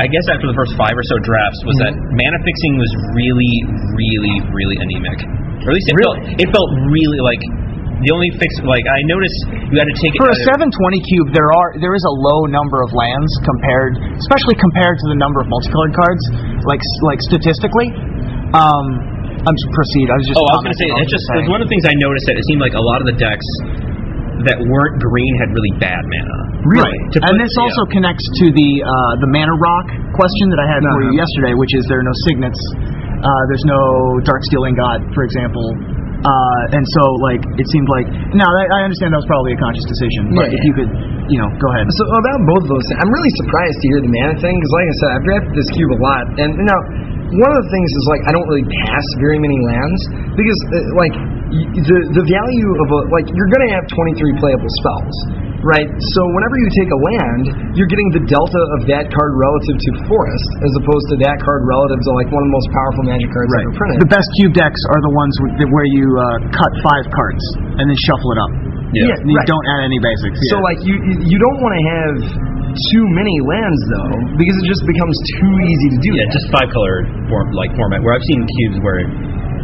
I guess after the first five or so drafts, was that Mm-hmm. mana fixing was really, really, really anemic. Or at least it Really? felt it felt really like the only fix. Like I noticed you had to take it. For a 720 cube, there are there is a low number of lands compared, especially compared to the number of multicolored cards, like like statistically. Um, I'm just proceed. I was just. Oh, I was going to say commenting on it's just you're it's one of the things I noticed that it seemed like a lot of the decks that weren't green had really bad mana. Right. To and this yeah. also connects to the uh, the mana rock question that I had for you Uh-huh. yesterday, which is there are no signets, uh, there's no dark steel god, for example. Uh, and so, like, it seemed like now I, I understand that was probably a conscious decision, but Yeah, if yeah. you could, you know, go ahead. So about both of those, things, I'm really surprised to hear the mana thing because, like I said, I've drafted this cube a lot, and you know, one of the things is like I don't really pass very many lands because, uh, like, the the value of a like you're gonna have 23 playable spells, right? So whenever you take a land, you're getting the delta of that card relative to forest, as opposed to that card relative to like one of the most powerful magic cards ever printed. The best cube decks are the ones where you uh, cut five cards and then shuffle it up. Yeah. Yeah, You right. don't add any basics. So yeah. like you you- you don't want to have too many lands though because it just becomes too easy to do. Yeah, that. just five color form like format. Where I've seen cubes where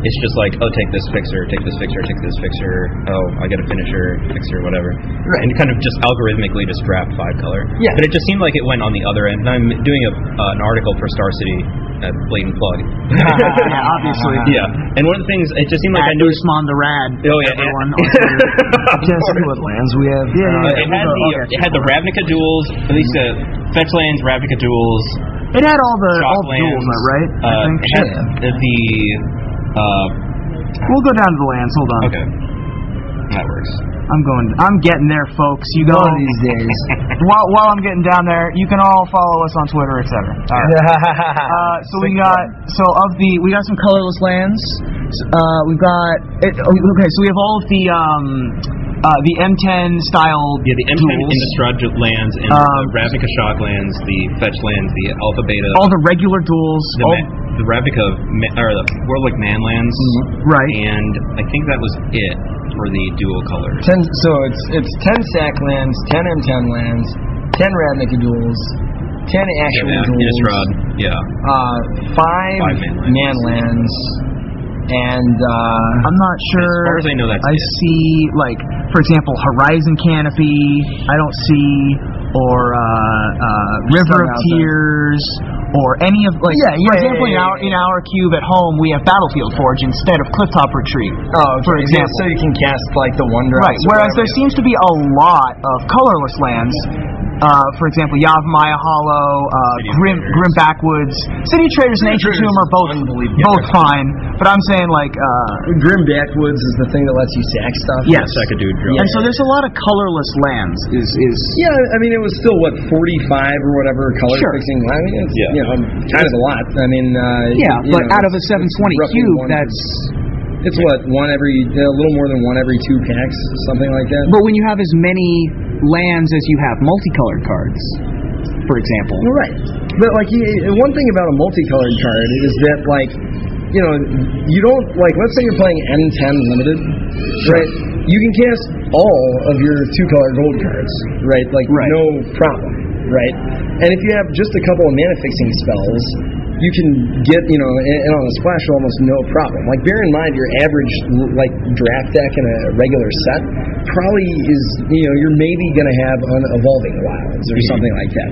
it's just like, oh, take this fixer, take this fixer, take this fixer. Oh, I get a finisher, fixer, whatever. Right. And kind of just algorithmically just draft five color. Yeah. But it just seemed like it went on the other end. And I'm doing a, uh, an article for Star City at Blatant Plug. yeah, obviously. yeah. And one of the things, it just seemed like At I noticed. Usman the Rad. Oh yeah, everyone yeah. on Twitter. Can't see what lands we have. Yeah, yeah, Uh, yeah. it had the Okay. it had the Ravnica duels, at least the fetch lands, Ravnica duels, It had all the all the Shocklands. duels, right? I Uh, think. it had the, the uh, We'll go down to the lands. Hold on. okay, that works. I'm going. I'm getting there, folks. You go One of these days. while while I'm getting down there, you can all follow us on Twitter, etc. All right. Uh, so we got so of the we got some colorless lands. Uh, we've got it, oh, okay. So we have all of the um uh, the M10 style Yeah, the M10 duels, Innistrad lands and Um, the Ravnica shock lands, the fetch lands, the Alpha Beta, all the regular duels, the, all, ma- the Ravnica ma- or the Worldwake Man lands, right? and I think that was it for the dual colors. ten, so it's it's ten sack lands, ten M10 lands, ten Ravnica duels, ten actual yeah, duels, Innistrad, yeah. uh, five, Five man lands. man lands, and uh, I'm not sure. As far as I know, that's I it. see, like, for example, Horizon Canopy. I don't see, or uh, uh, River of. Tears, or any of like. Yeah, for example, in our in our cube at home, we have Battlefield Forge instead of Clifftop Retreat. oh, for example. yeah, so you can cast like the Wonder. Right. Whereas there seems to be a lot of colorless lands uh, for example, Yavimaya Hollow, uh, Grim Grim Backwoods, City Traders and Ancient Tomb are both unbelievable. both fine. But I'm saying like uh, Grim Backwoods is the thing that lets you sack stuff. yes. Like a dude drill. And so there's a lot of colorless lands. Is is Yeah, I mean, it was still what 45 or whatever color Sure. fixing. I mean, it's Yeah. you know kind of a lot. I mean, uh, yeah, but know, out of a 720 cube, that's it's what one every a little more than one every two packs, something like that. But when you have as many lands as you have multicolored cards, for example. Right. But like, one thing about a multicolored card is that like, you know, you don't like. Let's say you're playing M10 limited, right? You can cast all of your two color gold cards, right? Like, Right. no problem, right? And if you have just a couple of mana fixing spells, you can get, you know, and, on a splash with almost no problem. Like, bear in mind your average like draft deck in a regular set probably is, you know, you're maybe going to have unevolving wilds or something like that.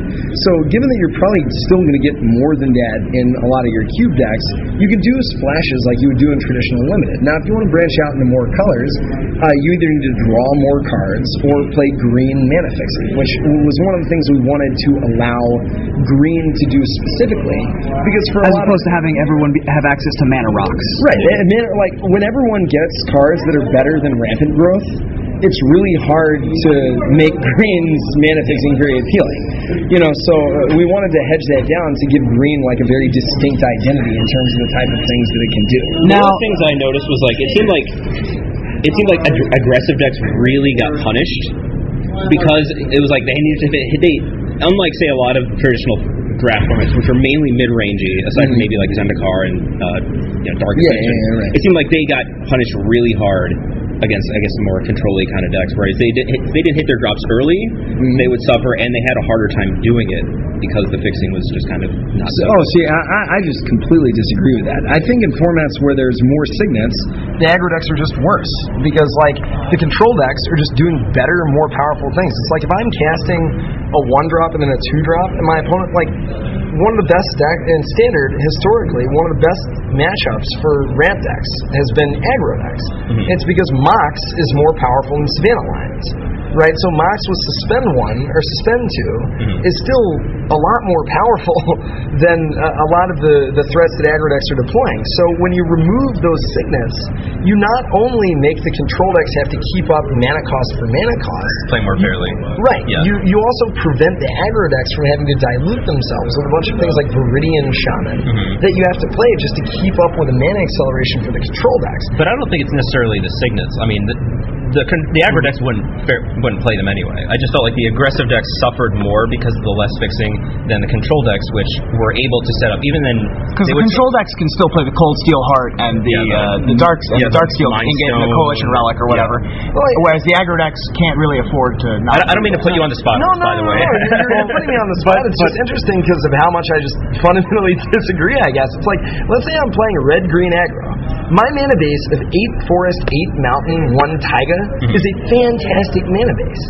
So, given that you're probably still going to get more than that in a lot of your cube decks, you can do splashes like you would do in traditional limited. Now, if you want to branch out into more colors, uh, you either need to draw more cards or play green mana fixing, which was one of the things we wanted to allow green to do specifically, because for As lot of opposed to having everyone be, have access to mana rocks. Right. And man, like when everyone gets cards that are better than rampant growth, it's really hard to make green's mana fixing very appealing. You know, so uh, we wanted to hedge that down to give green like a very distinct identity in terms of the type of things that it can do. One of the things I noticed was like it seemed like it seemed like ag- aggressive decks really got punished because it was like they needed to hit. They unlike say a lot of traditional draft formats, which are mainly mid-rangey, aside from maybe like Zendikar and uh, you know Dark Mm-hmm. Yeah, Ascension, yeah, yeah, right. it seemed like they got punished really hard against I guess more control-y kind of decks. Whereas they did if they didn't hit their drops early, Mm-hmm. they would suffer, and they had a harder time doing it because the fixing was just kind of not so. Oh, see, I, I- just completely disagree with that. I think in formats where there's more signets, the aggro decks are just worse because, like, the control decks are just doing better, more powerful things. It's like if I'm casting a one drop and then a two drop, and my opponent, like, one of the best deck in standard historically, one of the best matchups for ramp decks has been aggro decks. It's because Mox is more powerful than Savannah Lions. Right, so Mox with suspend one or suspend 2 is still a lot more powerful than a, a lot of the, the threats that aggro decks are deploying. So when you remove those signets, you not only make the control decks have to keep up mana cost for mana cost, Play more fairly. Right. Yeah. You you also prevent the aggro decks from having to dilute themselves with a bunch of things like Viridian Shaman Mm-hmm. that you have to play just to keep up with the mana acceleration for the control decks. But I don't think it's necessarily the signets. I mean, the the, the aggro decks wouldn't fair, wouldn't play them anyway. I just felt like the aggressive decks suffered more because of the less fixing than the control decks, which were able to set up. Even then, Because the control decks can still play the Cold Steel Heart and the Yeah, the- uh, the Dark and yeah, the Dark the Steel Mind can get the Coalition Relic or whatever. Well, Whereas the aggro decks can't really afford to. Not I, don't- I don't mean to put you on the spot, No, no, by the no, way. no. You're, putting me on the spot. It's just interesting because of how much I just fundamentally disagree. I guess it's like let's say I'm playing a red green aggro. My mana base of eight forest, eight mountain, one taiga Mm-hmm. is a fantastic mana base,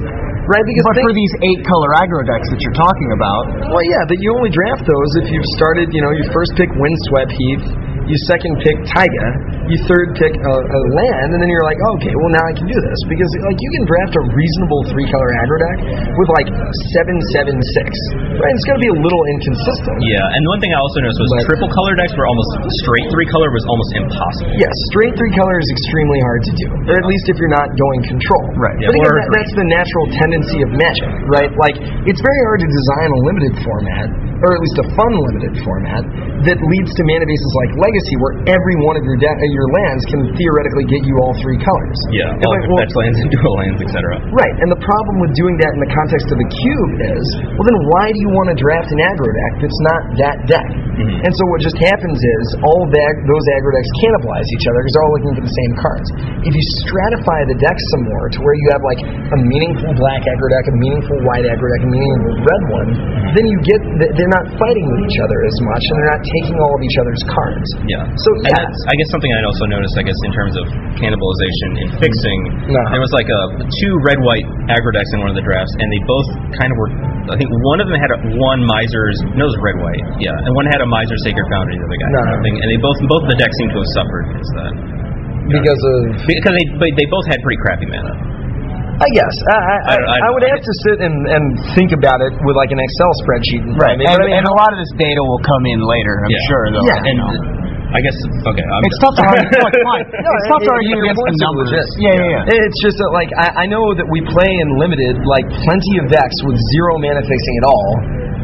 right? Because But for these eight color aggro decks that you're talking about, well, yeah, but you only draft those if you've started. You know, you first pick Windswept Heath, you second pick Taiga, you third pick a, a land, and then you're like, okay, well now I can do this because like you can draft a reasonable three color aggro deck with like seven seven six, right? It's going to be a little inconsistent. Yeah, and one thing I also noticed was But- triple color decks were almost straight three color was almost impossible. Yes, straight three color is extremely hard to do, or at least if you're not going control. Right. Yeah, but again, that, that's the natural tendency of Magic, right? Like, it's very hard to design a limited format, or at least a fun limited format, that leads to mana bases like Legacy, where every one of your de- uh, your lands can theoretically get you all three colors. Yeah, all like, well, fetch lands and dual lands, etc. Right, and the problem with doing that in the context of the cube is, well, then why do you want to draft an aggro deck that's not that deck? And so what just happens is all of that, those aggro decks cannibalize each other because they're all looking for the same cards. If you stratify the decks some more to where you have like a meaningful black aggro deck, a meaningful white aggro deck, a meaningful red one, then you get th- they're not fighting with each other as much, and they're not taking all of each other's cards. Yeah. So yeah, that's, I guess something I'd also noticed, I guess, in terms of cannibalization and fixing, Uh-huh. there was like a two red white aggro decks in one of the drafts, and they both kind of were. I think one of them had a, one miser's no, it was red white, yeah, and one had a miser sacred foundry. The other guy, nothing, and they both both of the decks seem to have suffered against that because of because they they both had pretty crappy mana. I guess I, I, I I I would know. have to sit and, and think about it with like an Excel spreadsheet. in front and, I mean, and a lot of this data will come in later, I'm Yeah. sure. Though, Yeah. you And know. I guess okay. I'm It's tough to argue. no, it's fine. No, tough to argue your against the numbers. Yeah, yeah, yeah. It's just that, like, I, I know that we play in limited, like, plenty of decks with zero mana fixing at all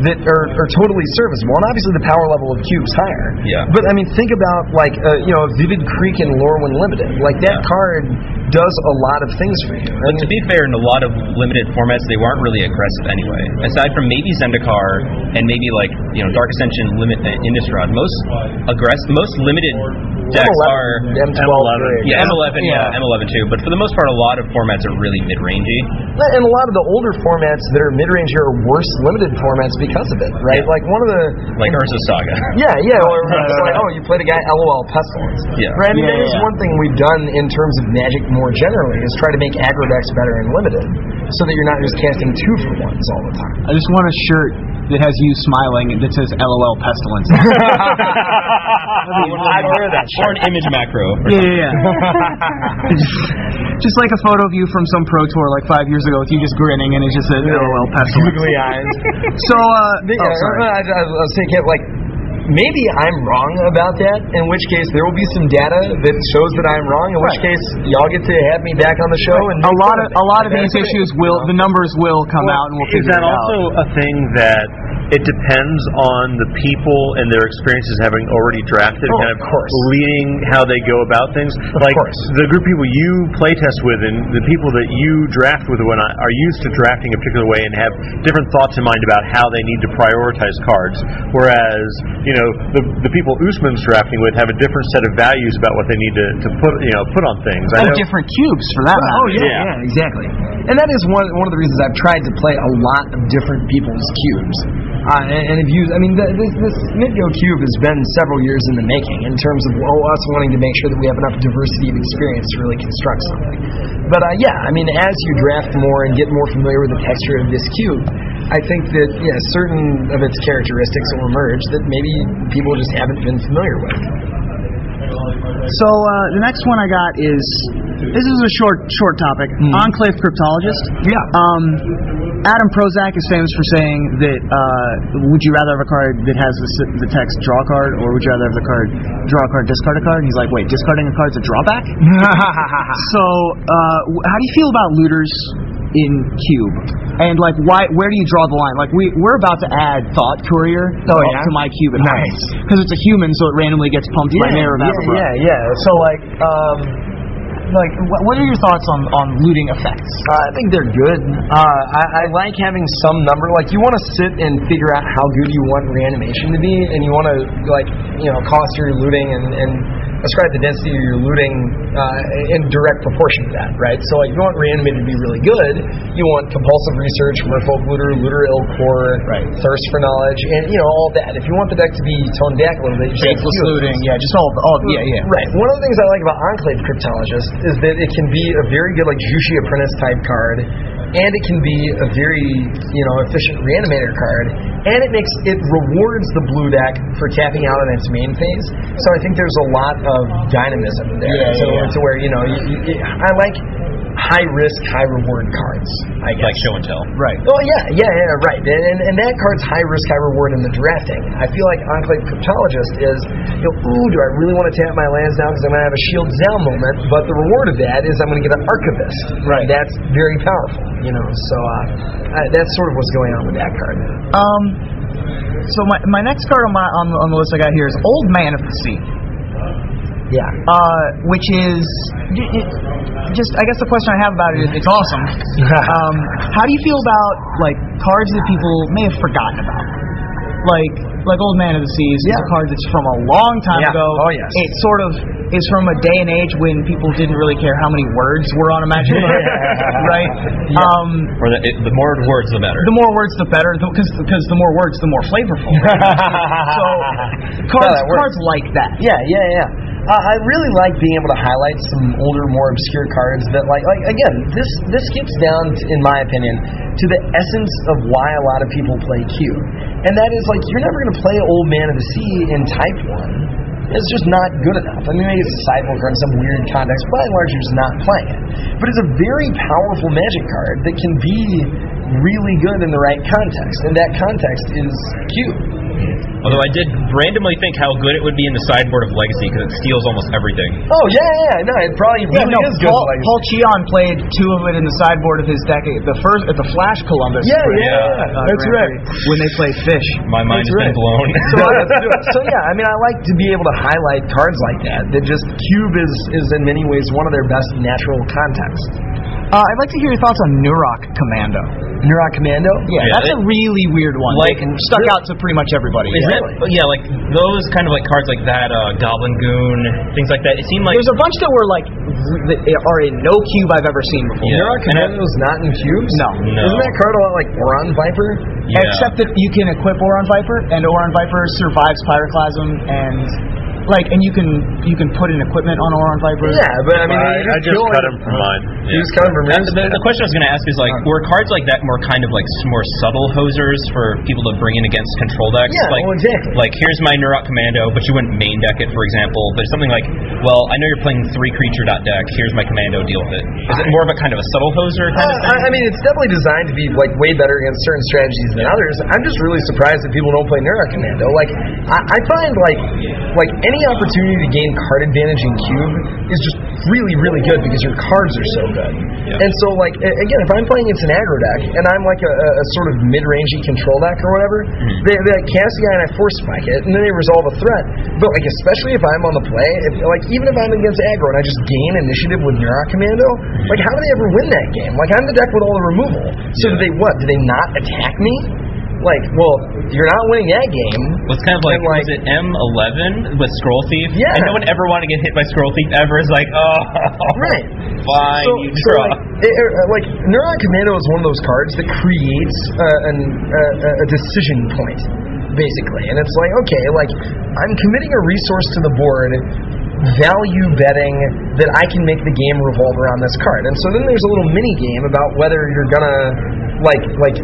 that are, are totally serviceable. And obviously the power level of cubes higher. Yeah. But, I mean, think about, like, uh, you know, Vivid Creek and Lorwyn Limited. Like, that Yeah. card does a lot of things for you. But to be fair, in a lot of limited formats, they weren't really aggressive anyway. Aside from maybe Zendikar and maybe like you know Dark Ascension, Limit, uh, Innistrad, most aggressive, most limited decks M11, are M12, M11, yeah M11, yeah, Yeah. M11 too. But for the most part, a lot of formats are really mid-rangey. And a lot of the older formats that are mid-range here are worse limited formats because of it, right? Yeah. Like, one of the... Like Urza Saga. Yeah, yeah. Or it's like, oh, you played a guy LOL Pestilence. Yeah. Right. I mean, Yeah, that is yeah. one thing we've done in terms of Magic more generally is try to make aggro decks better and limited, so that you're not just casting two for ones all the time. I just want a shirt that has you smiling that says LOL pestilence. I'd wear that Or an image macro. yeah, yeah, yeah. just like a photo of you from some pro tour like five years ago with you just grinning and it just says LOL pestilence. Googly eyes. So, uh, The- oh, sorry. I, I, I was thinking, like, maybe I'm wrong about that. In which case, there will be some data that shows that I'm wrong. In which Right. case, y'all get to have me back on the show. And a lot of a lot of these issues will the numbers will come Well, out and we'll figure it out. is that also a thing that it depends on the people and their experiences having already drafted, Oh, kind of course. leading how they go about things? like course. the group of people you playtest with and the people that you draft with when I, are used to drafting a particular way and have different thoughts in mind about how they need to prioritize cards. Whereas, you know, the, the people Usman's drafting with have a different set of values about what they need to, to put you know put on things. I oh, And different cubes for that matter. Oh yeah, Yeah. yeah, exactly. And that is one one of the reasons I've tried to play a lot of different people's cubes. Uh, and, and have used. I mean, the, this this MTGO cube has been several years in the making in terms of us wanting to make sure that we have enough diversity of experience to really construct something. But uh, yeah, I mean, as you draft more and get more familiar with the texture of this cube, I think that yeah, certain of its characteristics will emerge that maybe people just haven't been familiar with. So uh, the next one I got is this is a short short topic. Enclave cryptologist. Yeah. Um, Adam Prosak is famous for saying that uh, would you rather have a card that has the, the text draw a card or would you rather have the card draw a card discard a card? And he's like, wait, discarding a card's a drawback. so uh, how do you feel about looters in cube? And like, why? Where do you draw the line? Like, we we're about to add Thought Courier Oh, yeah? to my cube at Nice. because it's a human, so it randomly gets pumped by Mayor of yeah, Avabruck. yeah, yeah. So like, um, Like, wh- what are your thoughts on, on looting effects? Uh, I think they're good. Uh, I, I like having some number. Like, you want to sit and figure out how good you want reanimation to be, and you want to like, you know, cost your looting and, and ascribe the density of your looting uh, in direct proportion to that, right? So, like, you want reanimated to be really good, you want compulsive research, merfolk looter, looter ill core, Right. thirst for knowledge, and you know all that. If you want the deck to be toned back a little bit, you Faithless looting, yeah, just all, all yeah, yeah. Right. One of the things I like about Enclave Cryptologist is that it can be a very good like Jushi Apprentice type card, and it can be a very you know efficient reanimator card, and it makes it rewards the blue deck for tapping out on its main phase. So I think there's a lot of dynamism there. Yeah, yeah. to where you know you, you, I like high risk, high reward cards. I guess. like show and tell. Right. Oh yeah, yeah, yeah, right. And, and and that card's high risk, high reward in the drafting. I feel like Enclave Cryptologist is, you know, ooh, do I really want to tap my lands down because I'm gonna have a shield down moment? But the reward of that is I'm gonna get an Archivist. Right. That's very powerful, you know. So uh, uh, that's sort of what's going on with that card. Um, so my, my next card on my on on the list I got here is Old Man of the Sea. Yeah. Uh, which is j- j- just I guess the question I have about it is it's awesome. um, how do you feel about like cards that people may have forgotten about? Like like Old Man of the Seas is a card that's from a long time Yeah. ago. Oh, yes. It sort of is from a day and age when people didn't really care how many words were on a magic card, right? Um, Or the, it, the more words, the better. the more words, the better, because because the more words, the more flavorful. so cards that cards like that. Yeah, yeah, yeah. Uh, I really like being able to highlight some older, more obscure cards that, like, like again, this this gets down, to, in my opinion, to the essence of why a lot of people play Q, and that is like you're never going to play Old Man of the Sea in Type One It's just not good enough. I mean, maybe it's a sideboard card in some weird context. By and large, you're just not playing it. But it's a very powerful Magic card that can be really good in the right context, and that context is cube. Although I did randomly think how good it would be in the sideboard of Legacy because it steals almost everything. Oh yeah, yeah, no, it probably Yeah, really no, is good. Paul, Legacy. Paul Cheon played two of it in the sideboard of his deck. The first at the Flash Columbus. Yeah, Grand- yeah, uh, that's Grand right. Prix, When they played Fish. My mind That's has right. been blown. So, let's so yeah, I mean, I like to be able to highlight cards like that. That just cube is is in many ways one of their best natural contexts. Uh, I'd like to hear your thoughts on Neurok Commando. Neurok Commando. Yeah, Yeah, that's it- a really weird one. Like- Like stuck out to pretty much everybody. Is Yeah. Yeah, like those kind of like cards like that, uh, Goblin Goon, things like that. It seemed like There's a bunch that were like that are in no cube I've ever seen before. Yeah. Neurok and I- Commando is not in cubes. No. No. Isn't that card a lot like Ohran Viper? yeah. Except that you can equip Ohran Viper, and Ohran Viper survives Pyroclasm, and like, and you can you can put an equipment on Ohran Viper. Yeah, but I mean, I, I just cut it. him from mine. You just cut him from And yours. the, the question I was going to ask is like, were cards like that more kind of like more subtle hosers for people to bring in against control decks? Yeah, like, well, exactly. Like here's my Neurok Commando, but you wouldn't main deck it, for example. But something like, well, I know you're playing three creature dot deck. Here's my Commando. Deal with it. Is it more of a kind of a subtle hoser kind of Uh, thing? I, I mean, it's definitely designed to be like way better against certain strategies than others. I'm just really surprised that people don't play Neurok Commando. Like, I, I find like like any opportunity to gain card advantage in cube is just really really good because your cards are so good. Yeah. And so like again, if I'm playing against an aggro deck and I'm like a, a sort of mid-rangey control deck or whatever, Mm-hmm. they, they like cast the guy and I force spike it and then they resolve a threat. But like especially if I'm on the play, if, like even if I'm against aggro and I just gain initiative with Neurok Commando, Mm-hmm. like how do they ever win that game? Like I'm the deck with all the removal. So do they what? Do they not attack me? Like, well, you're not winning that game. It's kind of like, like- was it M11 with Scroll Thief? Yeah. And no one ever wanted to get hit by Scroll Thief ever. It's like, oh, Right. fine, So, you so like, it, it, uh, like Neurok Commando is one of those cards that creates uh, an, uh, a decision point, basically, and it's like, okay, like I'm committing a resource to the board, value betting that I can make the game revolve around this card, and so then there's a little mini game about whether you're gonna like like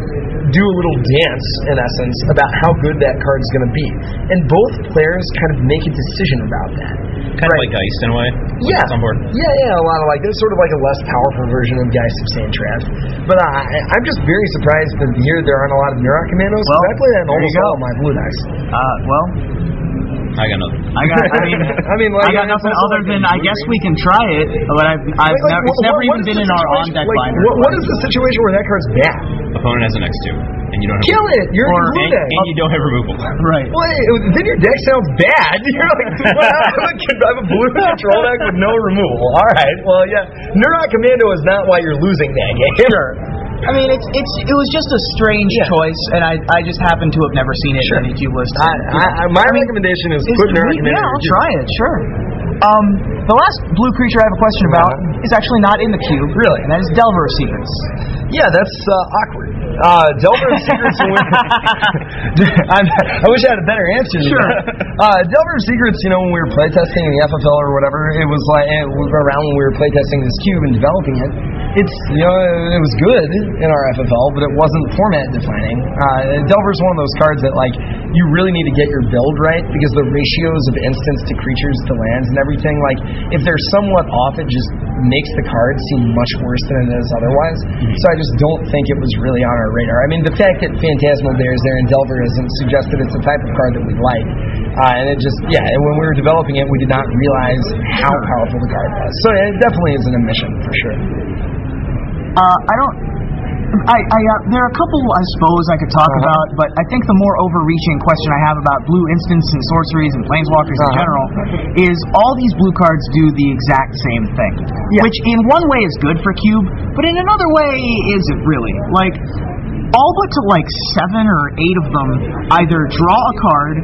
do a little dance in essence about how good that card's gonna be, and both players kind of make a decision about that. Kind of like Geist in a way. when Yeah. on board. Yeah, yeah, a lot of like it's sort of like a less powerful version of Geist of Saint Traft. But I, I'm just very surprised that here there aren't a lot of Neurok Commandos. 'cause Well, I play that in there you almost go. all of my blue decks. Uh, well, I got nothing. I got. I mean, I mean, like, I got it's nothing other like than I guess we can try it, but I've, I've Like, never, what- it's never what- even been in our on deck like, binder. What, what is the situation where that card's bad? Opponent has an X two, and you don't have Kill it! You're Or- blue and, deck. and you don't have removal. Right. Well, hey, then your deck sounds bad. You're like, well, I have a blue control deck with no removal. All right, well, yeah. Neurok Commando is not why you're losing that game. Sure. I mean, it's it's it was just a strange Yeah. choice, and I I just happen to have never seen it Sure. in any cube list. I, I, I, my recommendation is Is- put we- yeah, I'll try it. Sure. Um, the last blue creature I have a question about is actually not in the cube. Really? And that is Delver Secrets. Yeah, that's uh, awkward. Uh, Delver of Secrets. I'm, I wish I had a better answer. Sure. Uh, Delver of Secrets. You know, when we were playtesting in the FFL or whatever, it was like it was around when we were playtesting this cube and developing it. It's you know it was good in our FFL, but it wasn't format defining. Uh, Delver's one of those cards that like you really need to get your build right because the ratios of instants to creatures to lands and everything like if they're somewhat off, it just makes the card seem much worse than it is otherwise. So I just don't think it was really on our radar. I mean, the fact that Phantasmal Bear is there and Delver isn't suggests that it's the type of card that we like. Uh, and it just, yeah, and when we were developing it, we did not realize how powerful the card was. So it definitely is an omission for sure. Uh, I don't. I, I uh, there are a couple I suppose I could talk Uh-huh. about, but I think the more overreaching question I have about blue instants and sorceries and planeswalkers in Uh-huh. general is all these blue cards do the exact same thing, Yeah. which in one way is good for cube, but in another way isn't really. Like all but to like seven or eight of them either draw a card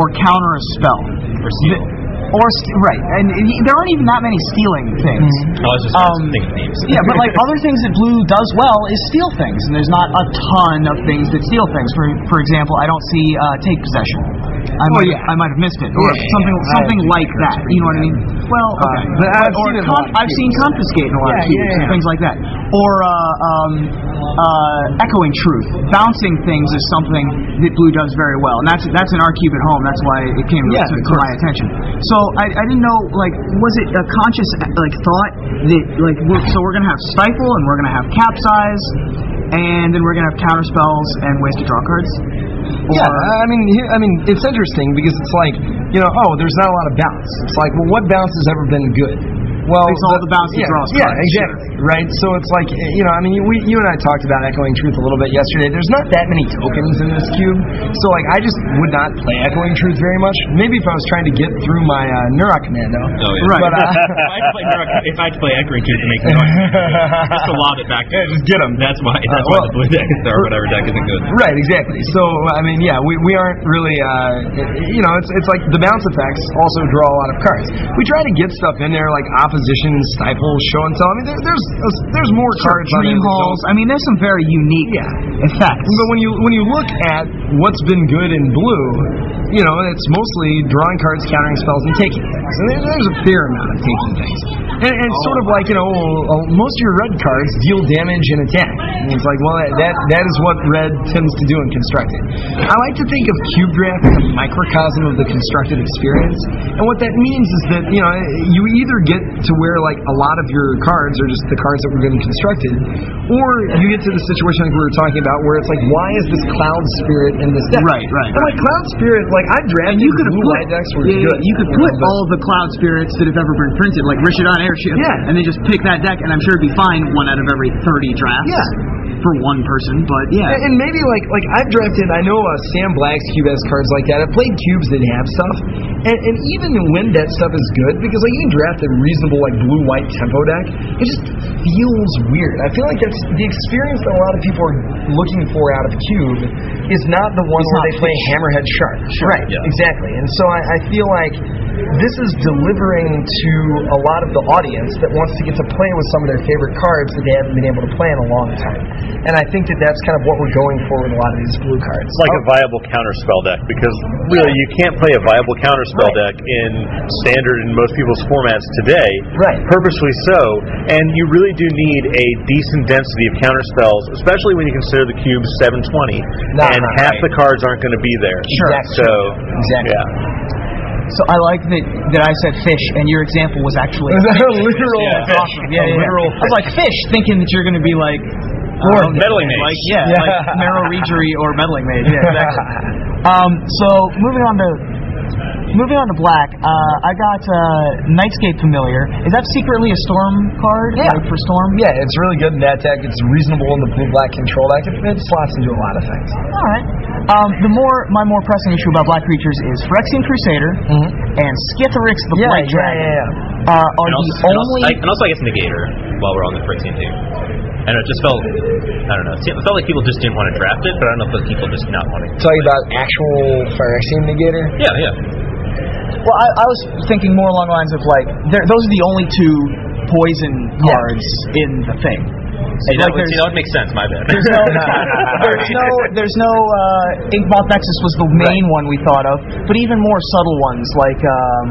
or counter a spell. Or steal. Or st- right, and there aren't even that many stealing things. I was just Um, thinking names. Yeah, but like other things that blue does well is steal things, and there's not a ton of things that steal things. For for example, I don't see uh, take possession. I might yeah. I might have missed it, or Yeah, something yeah. something like that. You know what I mean? Well, okay. but I've or seen it in a con- I've seen confiscate in a lot of cubes and things like that. Or uh, um, uh, echoing truth. Bouncing things is something that blue does very well, and that's that's in our cube at home. That's why it came Yeah, to, to my attention. So I, I didn't know like was it a conscious like thought that like we're, so we're gonna have stifle and we're gonna have capsize, and then we're gonna have counter spells and ways to draw cards. Yeah, I mean, here- I mean, it's interesting because it's like, you know, oh, there's not a lot of bounce. It's like, well, what bounce has ever been good? Well, It's all the bounce that yeah, draws Yeah, cards, exactly. Right. So it's like, you know, I mean, we, you and I talked about echoing truth a little bit yesterday. There's not that many tokens in this cube, so like, I just would not play echoing truth very much. Maybe if I was trying to get through my uh, Neurok Commando. Oh, yeah. Right. But uh, if, I had to play, if I play Echoing Truth to make noise, just to lob it back. Yeah, just get them. That's why. That's well- why the blue deck or whatever deck isn't good. Right, exactly. So I mean, yeah, we, we aren't really, uh, you know, it's it's like the bounce effects also draw a lot of cards. We try to get stuff in there like opposition, stifle, show and tell. I mean, there, there's there's more cards on Dream halls. I mean, there's some very unique Yeah. effects. But when you when you look at what's been good in blue, you know, it's mostly drawing cards, countering spells, and taking things. And there, there's a fair amount of taking things. And, and it's sort of like you know, most of your red cards deal damage and attack. And it's like, well, that that, is what red tends to do in constructed. I like to think of cube draft as a microcosm of the constructed experience. And what that means is that you know, you either get to where like a lot of your cards are just the cards that were in constructed, or you get to the situation like we were talking about where it's like, why is this cloud spirit in this deck? Right, right, And like cloud spirit, like I drafted And you could blue put decks were yeah, good. you could put all the cloud spirits that have ever been printed, like Rishadan Airship, Yeah. and then just pick that deck, and I'm sure it'd be fine one out of every 30 drafts. Yeah. For one person, but yeah. And and maybe like like I've drafted. I know uh, Sam Black's cube has cards like that. I've played cubes that have stuff, and, and even when that stuff is good, because like you can draft a reasonable like blue white tempo deck, it just feels weird. I feel like that's the experience that a lot of people are looking for out of cube is not the one It's where they play Hammerhead Shark. Right. Yeah. Exactly. And so I, I feel like this is delivering to a lot of the audience that wants to get to play with some of their favorite cards that they haven't been able to play in a long time. And I think that that's kind of what we're going for with a lot of these blue cards. It's like a viable counterspell deck because really you can't play a viable counterspell Right. deck in standard in most people's formats today. Right. Purposely so, and you really do need a decent density of counterspells, especially when you consider the cube 720, Nah, and half right. the cards aren't going to be there. Sure. Exactly. So Exactly. yeah. So I like that that I said fish, and your example was actually Is that a literal? Yeah, awesome. Yeah, A yeah, literal yeah. I was like fish, thinking that you're going to be like Or um, meddling mage. like yeah, Yeah. like Merrow Reejerey or meddling mage. Yeah, exactly. um, so moving on to moving on to black, uh, I got uh, Nightscape Familiar. Is that secretly a storm card? Yeah. Like for storm? Yeah, it's really good in that deck. It's reasonable in the blue black control deck. It, it slots into a lot of things. All right. Um, the more my more pressing issue about black creatures is Phyrexian Crusader and Skithiryx the Yeah, Blight yeah, Dragon. yeah, yeah. Uh, are And also, the and also, only I, and also, I guess Negator while we're on the Phyrexian team. And it just felt, I don't know, it felt like people just didn't want to draft it, but I don't know if those people just not wanting. To. Talking about actual Phyrexian Negator. Yeah, yeah. Well, I, I was thinking more along the lines of like, there- those are the only two poison Yeah. cards in the thing. See, that, Like, would, see, that would make sense. My bad. There's no, there's no, there's no. Uh, Ink Inkmoth Nexus was the main one we thought of, but even more subtle ones like, um,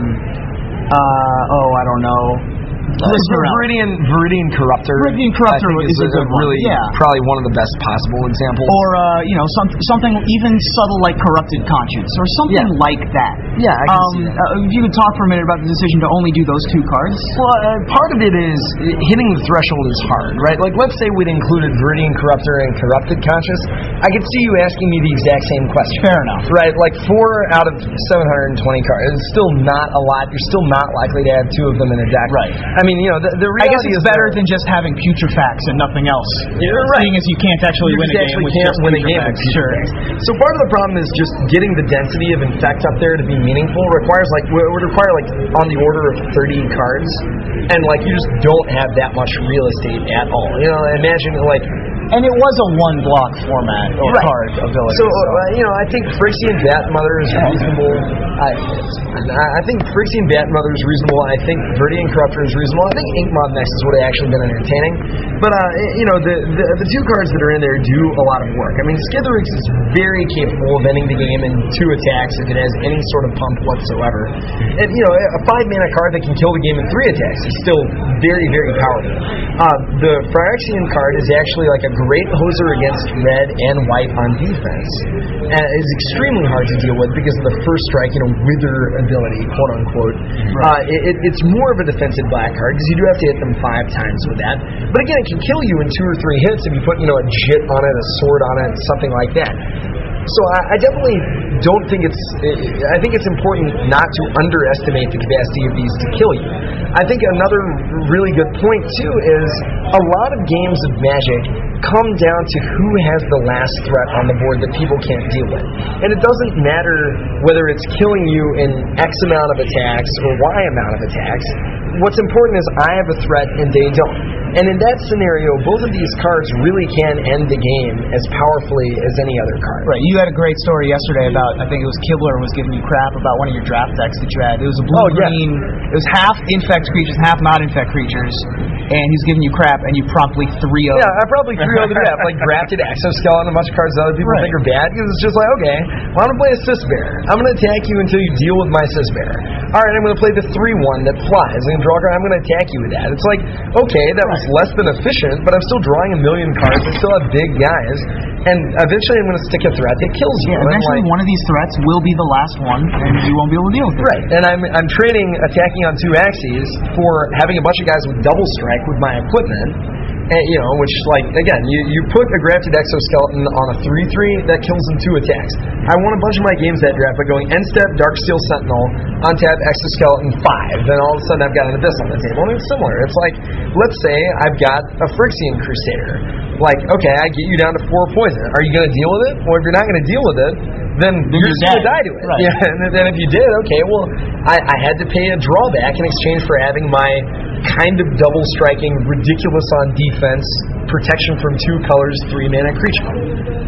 uh, oh, I don't know, Listener Out. Viridian, Viridian Corruptor. Viridian Corruptor I think is a one, really yeah. probably one of the best possible examples. or uh, you know, some, something even subtle like corrupted conscience, or something Yeah. like that. Yeah, I can um, see that. Uh, if you could talk for a minute about the decision to only do those two cards. Well, uh, part of it is hitting the threshold is hard, right? Like, let's say we'd included Viridian Corruptor and Corrupted Conscience. I could see you asking me the exact same question. Fair enough. Right, like four out of 720 cards. It's still not a lot. You're still not likely to have two of them in a deck. Right. I mean, you know, the, the reality I guess it's is better that- than just having putrefax and nothing else. Yeah, right. Seeing as you can't actually You win a game with just win a game with Sure. Putrefax. So part of the problem is just getting the density of infect up there to be meaningful requires like would would require like on the order of 30 cards, and like you just don't have that much real estate at all. You know, imagine like And it was a one block format or Right. card ability. So, uh, you know, I think Phyrexian Bat Mother is reasonable. I, I I think Phyrexian Vatmother is reasonable. I think Viridian Corruptor is reasonable. Well. I think Inkmoth Nexus would have actually been entertaining. But uh, you know, the, the the two cards that are in there do a lot of work. I mean, Skithiryx is very capable of ending the game in two attacks if it has any sort of pump whatsoever. And you know, a five mana card that can kill the game in three attacks is still very very powerful. Uh, the Phyrexian card is actually like a great hoser against red and white on defense. And is extremely hard to deal with because of the first strike, you know, wither ability, quote unquote. Uh, it- it's more of a defensive black card because you do have to hit them five times with that. But again, it can kill you in two or three hits if you put, you know, a jit on it, a sword on it, something like that. So I, I definitely don't think it's. I think it's important not to underestimate the capacity of these to kill you. I think another really good point too is a lot of games of Magic come down to who has the last threat on the board that people can't deal with, and it doesn't matter whether it's killing you in X amount of attacks or Y amount of attacks. What's important is I have a threat and they don't. And in that scenario, both of these cards really can end the game as powerfully as any other card. Right, you had a great story yesterday about I think it was Kibler was giving you crap about one of your draft decks that you had. It was a blue Oh, green. It was half infect creatures, half not infect creatures, and he's giving you crap, and you promptly three. Yeah, I probably threw out the draft, like drafted Exoskeleton, a bunch of cards that other people Right. think are bad, because it's just like, okay, well, I'm going to play a Cystbearer. I'm going to attack you until you deal with my Cystbearer. All right, I'm going to play the 3-1 that flies. I'm going to draw a card, I'm going to attack you with that. It's like, okay, that was less than efficient, but I'm still drawing a million cards. I still have big guys, and eventually I'm going to stick a threat that kills you. Yeah, eventually like, one of these threats will be the last one, and you won't be able to deal with it. Right, and I'm I'm trading attacking on two axes for having a bunch of guys with double strike with my equipment. And, you know, which like again, you, you put a grafted exoskeleton on a three three that kills in two attacks. I won a bunch of my games that draft by going end step Darksteel Sentinel, untap exoskeleton five. Then all of a sudden I've got an abyss on the table. And it's similar. It's like let's say I've got a Phyrexian Crusader. Like, okay, I get you down to four poison. Are you going to deal with it? Well, if you're not going to deal with it, then you're, going to die to it. Right. Yeah, and then if you did, okay, well, I, I had to pay a drawback in exchange for having my kind of double striking, ridiculous on defense, protection from two colors, three mana creature.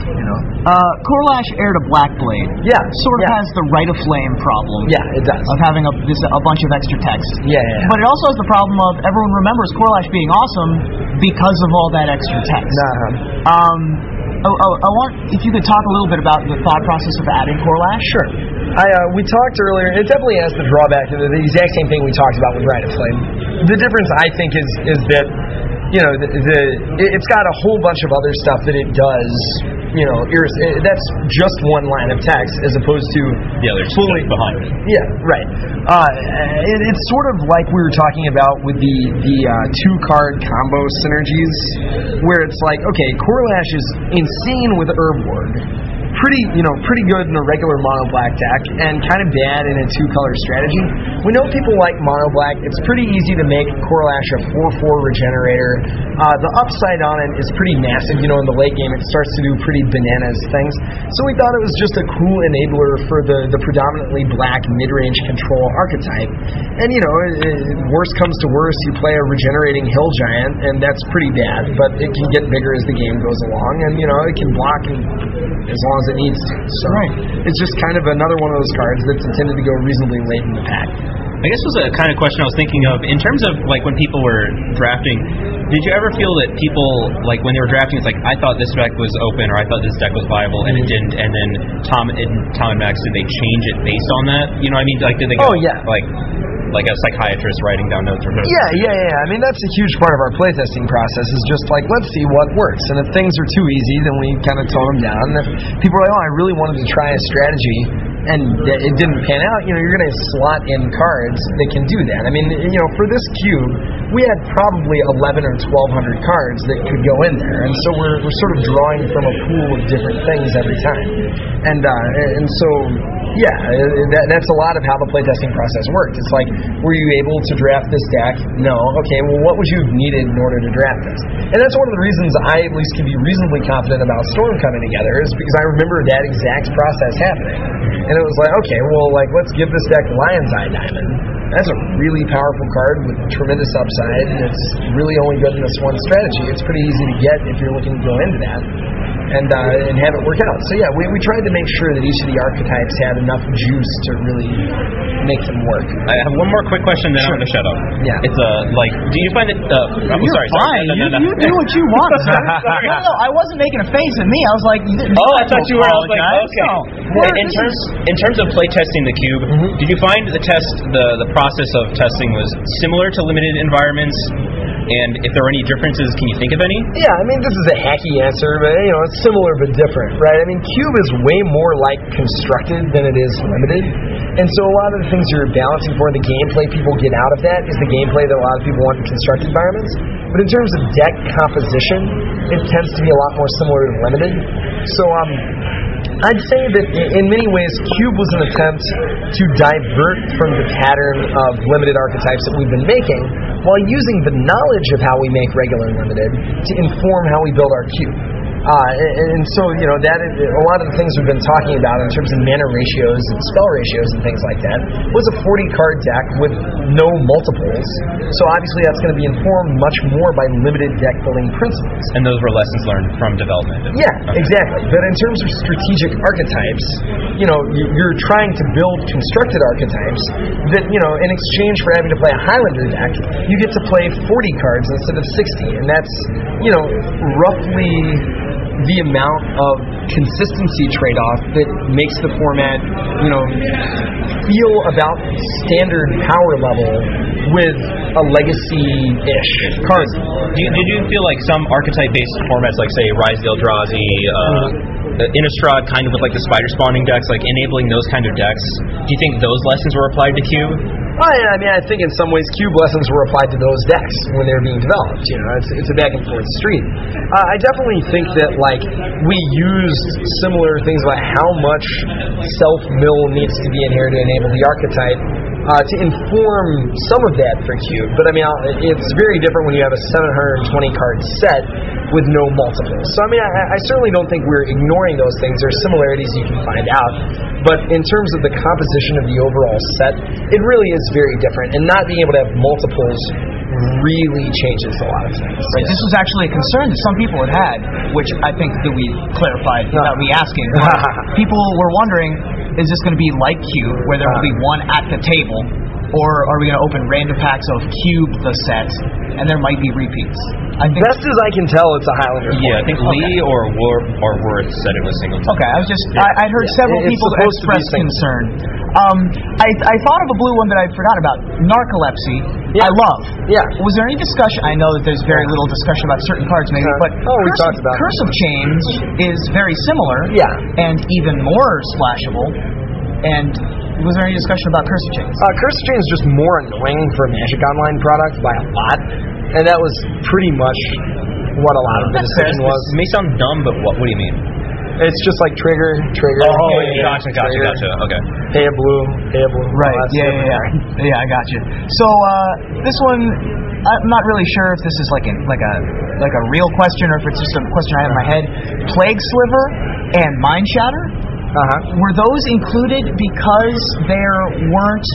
You know? Uh, Korlash Heir to Blackblade Yeah, sort of yeah. has the Rite of Flame problem. Yeah, it does. Of having a this a bunch of extra text. Yeah, yeah, yeah. But it also has the problem of everyone remembers Korlash being awesome because of all that extra text. Nah. Um, oh, oh, I want if you could talk a little bit about the thought process of adding Korlash. Sure. I uh, we talked earlier. It definitely has the drawback of the, the exact same thing we talked about with Rite of Flame. The difference, I think, is is that you know the, the it- it's got a whole bunch of other stuff that it does. You know, iris- it, that's just one line of text as opposed to The other fully behind it. Yeah, right. Uh, it, it's sort of like we were talking about with the the uh, two card combo synergies, where it's like, okay, Korlash is insane with Herb Pretty, you know, pretty good in a regular mono black deck, and kind of bad in a two color strategy. We know people like mono black. It's pretty easy to make Korlash a four four regenerator. Uh, the upside on it is pretty massive. You know, in the late game, it starts to do pretty bananas things. So we thought it was just a cool enabler for the the predominantly black mid range control archetype. And you know, worst comes to worst, you play a regenerating hill giant, and that's pretty bad. But it can get bigger as the game goes along, and you know, it can block and, as long as it needs to. So Right. it's just kind of another one of those cards that's intended to go reasonably late in the pack. I guess was a kind of question I was thinking of in terms of like when people were drafting. Did you ever feel that people like when they were drafting, it's like I thought this deck was open or I thought this deck was viable and it mm-hmm. didn't, and then Tom and Tom and Max did they change it based on that? You know what I mean? Like did they go Oh, yeah. like like a psychiatrist writing down notes or? Yeah, yeah, yeah. I mean, that's a huge part of our playtesting process. Is just like let's see what works, and if things are too easy, then we kind of tone them down. And if people are like, oh, I really wanted to try a strategy, and it didn't pan out, you know, you're going to slot in cards that can do that. I mean, you know, for this cube, we had probably 11 or 1200 cards that could go in there, and so we're, we're sort of drawing from a pool of different things every time, and uh, and so yeah, uh, that, that's a lot of how the playtesting process worked. It's like, were you able to draft this deck? No. Okay, well, what would you have needed in order to draft this? And that's one of the reasons I at least can be reasonably confident about Storm coming together is because I remember that exact process happening. And it was like, okay, well, like, let's give this deck Lion's Eye Diamond. That's a really powerful card with tremendous upside, and it's really only good in this one strategy. It's pretty easy to get if you're looking to go into that. And uh, and have it work out. So yeah, we, we tried to make sure that each of the archetypes had enough juice to really make them work. I have one more quick question, then I'm going to shut up. Yeah. It's uh, like, do you find that? Uh, I'm You're sorry. fine. Sorry. No, no, no, you, you do what you want. sir. no, no, I wasn't making a face at me. I was like, Oh, I thought you were. I was like, okay. No. In, in terms in terms of play testing the cube, did you find the test the the process of testing was similar to limited environments? And if there are any differences, can you think of any? Yeah, I mean, this is a hacky answer, but you know, it's similar but different, right? I mean, Cube is way more like constructed than it is limited, and so a lot of the things you're balancing for, the gameplay people get out of that is the gameplay that a lot of people want in constructed environments. But in terms of deck composition, it tends to be a lot more similar to limited. So, um, I'd say that in many ways, Cube was an attempt to divert from the pattern of limited archetypes that we've been making, while using the knowledge of how we make regular and limited to inform how we build our cube. Uh, and, and so, you know, that is, a lot of the things we've been talking about in terms of mana ratios and spell ratios and things like that was a 40 card deck with no multiples. So obviously, that's going to be informed much more by limited deck building principles. And those were lessons learned from development. Yeah, exactly. But in terms of strategic archetypes, you know, you're trying to build constructed archetypes that, you know, in exchange for having to play a Highlander deck, you get to play 40 cards instead of 60. And that's, you know, roughly the amount of consistency trade off that makes the format, you know, feel about standard power level with a legacy ish card. You, did you feel like some archetype-based formats, like say Rise the Eldrazi, uh, Innistrad, kind of with like the spider spawning decks, like enabling those kind of decks, do you think those lessons were applied to Cube? I mean, I think in some ways cube lessons were applied to those decks when they were being developed. You know, it's, it's a back and forth street. Uh, I definitely think that like we used similar things about how much self mill needs to be in here to enable the archetype. Uh, to inform some of that for Cube, but I mean, I'll- it's very different when you have a 720 card set with no multiples. So I mean, I, I certainly don't think we're ignoring those things. There are similarities you can find out, but in terms of the composition of the overall set, it really is very different. And not being able to have multiples really changes a lot of things. Right, This was actually a concern that some people had had, which I think that we clarified without me asking. people were wondering, is this going to be like Cube, where there will be one at the table, or are we going to open random packs of Cube the set, and there might be repeats? I think. Best as I can tell, it's a Highlander. Yeah, I think Lee or War or Worth said it was singleton. Okay, I was just I, I'd heard Yeah, several it's people supposed to express concern. Um, I I thought of a blue one that I forgot about, narcolepsy. Yeah. I love. Yeah. Was there any discussion? I know that there's very little discussion about certain cards, maybe, Uh, but oh, we Curse, talked about. Curse of Chains is very similar. Yeah. And even more splashable. And was there any discussion about Curse of Chains? Uh, Curse of Chain is just more annoying for a Magic Online product by a lot, and that was pretty much what a lot of the That's fair. decision was. It may sound dumb, but what? What do you mean? It's just like trigger, trigger. Oh, trigger, gotcha, gotcha, trigger, gotcha. Okay. Pay a blue, pay a blue. Right. all that Yeah, yeah, right? yeah. Yeah, I got you. So uh, this one, I'm not really sure if this is like a like a like a real question or if it's just a question I have in my head. Plague Sliver and Mind Shatter Uh-huh. were those included because there weren't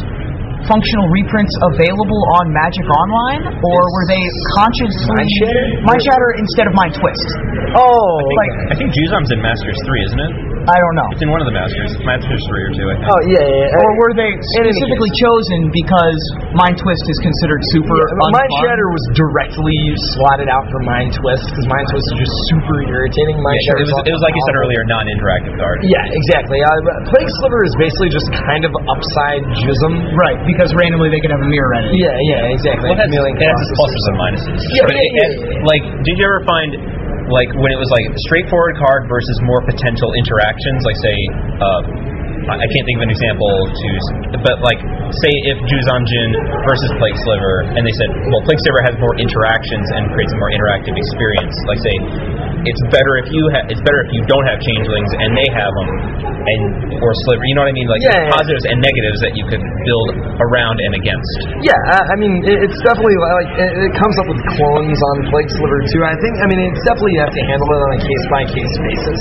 functional reprints available on Magic Online, or were they consciously Mind Shatter? Mind Shatter instead of Mind Twist? Oh, Like I think Juzam's in Masters 3, isn't it? I don't know. It's in one of the Masters. Masters 3 or 2, I think. oh yeah, yeah. yeah. Or were they specifically chosen because Mind Twist is considered super Yeah, Mind unfun? Shatter was directly slotted out for Mind Twist because Mind Twist is just super irritating. Mind Yeah, Shatter it was, it was like you said earlier, non-interactive card. Yeah, exactly. Uh, Plague Sliver is basically just kind of upside Jism. Right, because randomly they could have a mirror edit. Yeah, yeah, exactly. Well, that's, Chameleon it has its pluses and minuses. Yeah, But yeah, it- yeah, it- Like, did you ever find, like, when it was like straightforward card versus more potential interactions? Like, say, uh, I can't think of an example to, but like, say if Juzam Djinn versus Plague Sliver, and they said, well, Plague Sliver has more interactions and creates a more interactive experience. Like, say, it's better if you ha- it's better if you don't have changelings and they have them, and or Sliver. You know what I mean? Like, Yeah, yeah. positives and negatives that you could build around and against. Yeah, I I mean, it- it's definitely like it it comes up with clones on Plague Sliver too. I think, I mean, it's definitely you have to handle it on a case by case basis.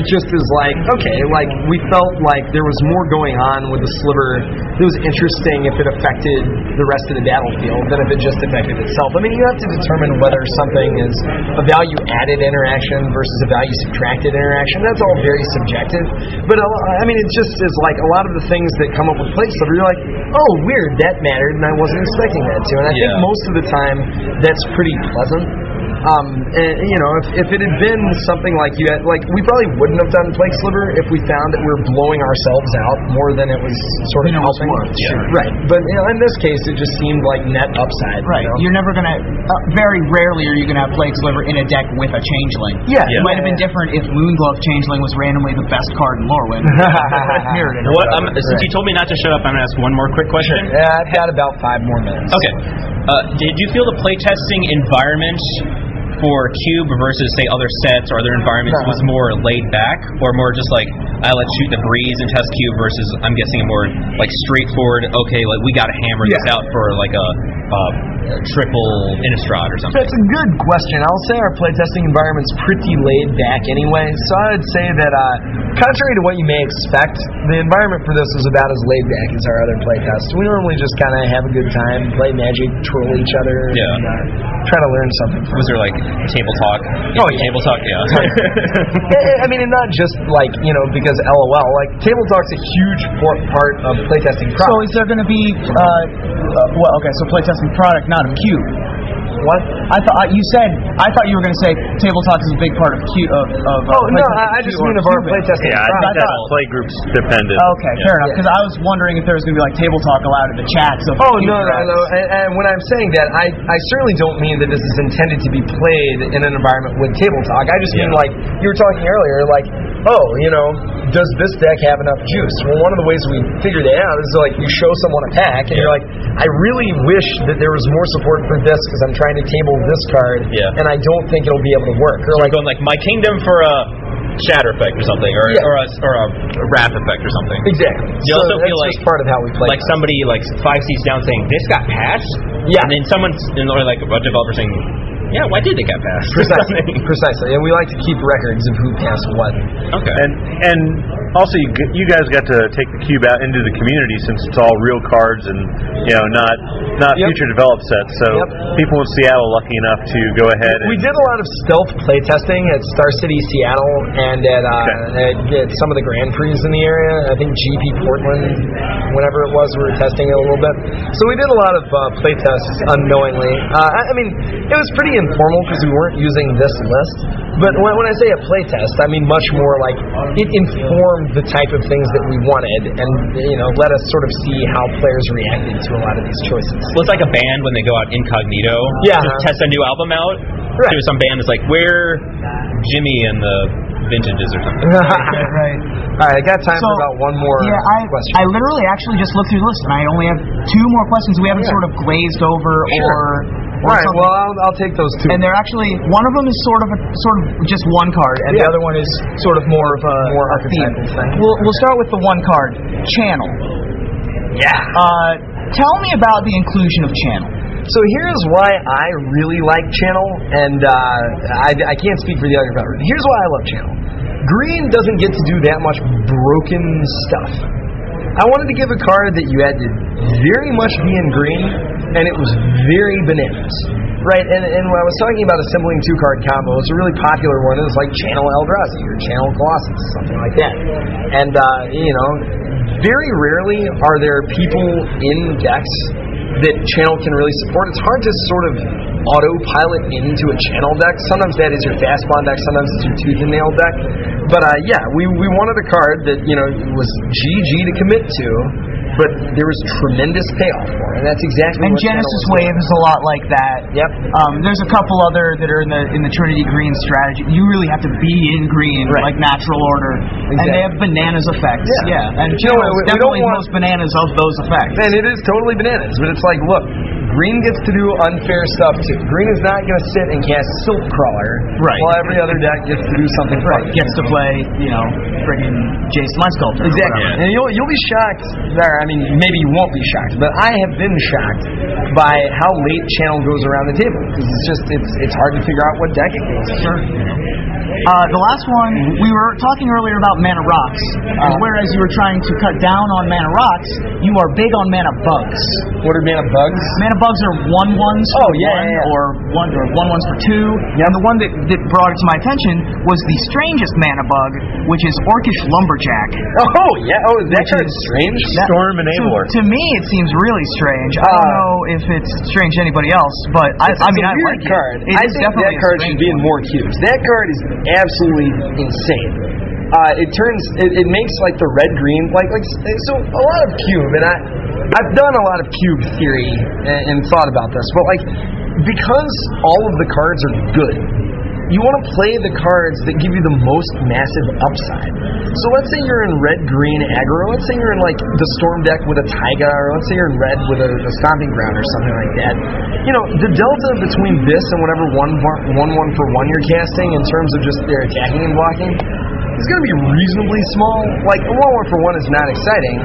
It just is like, okay, like we felt like there was more going on with the sliver that was interesting if it affected the rest of the battlefield than if it just affected itself. I mean, you have to determine whether something is a value added interaction versus a value subtracted interaction. That's all very subjective. But uh, I mean, it just is like a lot of the things that come up with Plague Sliver. You're like, oh, weird, that mattered, and I wasn't expecting that to. And I think most of the time that's pretty pleasant. Um, and, you know, if, if it had been something like you had, like we probably wouldn't have done Plague Sliver if we found that we were blowing ourselves out more than it was sort of Than it was helping. worth, sure. Right, but you know, in this case, it just seemed like net upside. you Right. know? You're never gonna. Uh, very rarely are you gonna have Plague Sliver in a deck with a changeling. Yeah. It might have been different if Moonglove Changeling was randomly the best card in Lorwyn. Mirrored it. What, um, since you told me not to shut up, I'm gonna ask one more quick question. Yeah, I've got about five more minutes. Okay. Uh, did you feel the playtesting environment for Cube versus say other sets or other environments was more laid back, or more just like I let's shoot the breeze and test Cube versus I'm guessing a more like straightforward. Okay, like we got to hammer this out for like a, uh triple Innistrad or something. That's a good question. I'll say our playtesting environment's pretty laid back anyway, so I would say that, uh, contrary to what you may expect, the environment for this is about as laid back as our other playtests. We normally just kind of have a good time, play Magic, troll each other, Yeah. and uh, try to learn something from Was there like table talk? Oh, yeah. table talk. Yeah. I I mean, and not just like you know because LOL. Like table talk's a huge por- part of playtesting So is there going to be? Uh, uh, well, okay. So playtesting product, not of Cube. what? I thought you said. I thought you were going to say table talk is a big part of Cube. Of, of uh, Oh no, I, I just mean or of our playtesting Yeah, I think that's thought- play groups dependent. Okay, fair enough. Yeah. Because I was wondering if there was going to be like table talk allowed in the chat. So Oh no, no, no! And, and when I'm saying that, I, I certainly don't mean that this is intended to be played in an environment with table talk. I just mean like you were talking earlier, like, oh, you know, does this deck have enough juice? Well, one of the ways we figure that out is like you show someone a pack, and you're like, I really wish that there was more support for this because I'm trying to table this card, Yeah. and I don't think it'll be able to work. Or Like like, going like my kingdom for a shatter effect or something, or Yeah. or a or a wrath effect or something. exactly. You so also that's feel like- part of how we play. like somebody like five seats down saying this got passed. Yeah. And then someone or like a developer saying, yeah, why did they get passed? Precisely, precisely, and we like to keep records of who passed what. okay. And and also you, you guys got to take the cube out into the community since it's all real cards and you know not not Yep. future developed sets. So Yep. people in Seattle are lucky enough to go ahead and We did a lot of stealth playtesting at Star City, Seattle, and at, uh, at, at some of the Grand Prix in the area. I think GP Portland, whenever it was, we were testing it a little bit. So we did a lot of uh, playtests unknowingly. Uh, I, I mean, it was pretty informal because we weren't using this list. But when, when I say a playtest, I mean much more like it informed the type of things that we wanted, and you know, let us sort of see how players reacted to a lot of these choices. Well, it's like a band when they go out incognito Yeah. to test a new album out. Right. To some band is like, where Jimmy and the vintages or something. right. All right, I got time So, for about one more Yeah, I, question. I literally actually just looked through the list, and I only have two more questions we haven't Yeah. sort of glazed over Sure. or. Right. something. Well, I'll, I'll take those two. and they're actually one of them is sort of a, sort of just one card, and the other one is sort of more of a More a theme. thing. We'll we'll start with the one card, channel. yeah. Uh, tell me about the inclusion of channel. So here's why I really like Channel, and uh, I, I can't speak for the other developers. Here's why I love Channel. Green doesn't get to do that much broken stuff. I wanted to give a card that you had to very much be in green, and it was very bananas. Right, and, and when I was talking about assembling two card combo, it's a really popular one. It's like Channel Eldrazi or Channel Colossus, something like that. And, uh, you know, very rarely are there people in decks that channel can really support. It's hard to sort of autopilot into a channel deck. Sometimes that is your fast spawn deck, sometimes it's your tooth and nail deck. But uh, yeah, we, we wanted a card that, you know, was GG to commit to, but there was tremendous payoff for. And that's exactly And what Genesis. Wave is a lot like that. Yep. Um, there's a couple other that are in the in the Trinity Green strategy. You really have to be in green, Right. like natural order, and they have bananas effects. Yeah. and You know, we- definitely most bananas of those effects. And it is totally bananas, but it's like, look, green gets to do unfair stuff too. Green is not going to sit and cast Silk Crawler, Right. while every other deck gets to do something Right, fun. gets to play, you know, friggin' Jace, the Mind Sculptor. Exactly. And you'll you'll be shocked. There, I mean, maybe you won't be shocked, but I have been shocked by how late channel goes around the table because it's just it's it's hard to figure out what deck it goes. Sure. Uh, the last one, we were talking earlier about mana rocks. Uh-huh. Whereas you were trying to cut down on mana rocks, you are big on mana bugs. What are mana bugs? Mana bugs are one ones Oh, for yeah, one, yeah, yeah. or one or one ones for two. And the one that, that brought it to my attention was the strangest mana bug, which is Orcish Lumberjack. Oh yeah. Oh, that Which card's is- strange. That- Storm to, Enabler. to me, it seems really strange. I don't Uh, know if it's strange to anybody else, but I, It's I mean, a I weird like card. it. It I is think that card should be in more cubes. That card is absolutely insane. Uh, it turns, it, it makes like the red green, like like so a lot of cube, and I I've done a lot of cube theory and, and thought about this, but like because all of the cards are good, you want to play the cards that give you the most massive upside. So let's say you're in red green aggro. Let's say you're in like the storm deck with a taiga, or let's say you're in red with a, a stomping ground or something like that. You know, the delta between this and whatever one one one for one you're casting in terms of just their attacking and blocking is going to be reasonably small. Like one one for one is not exciting,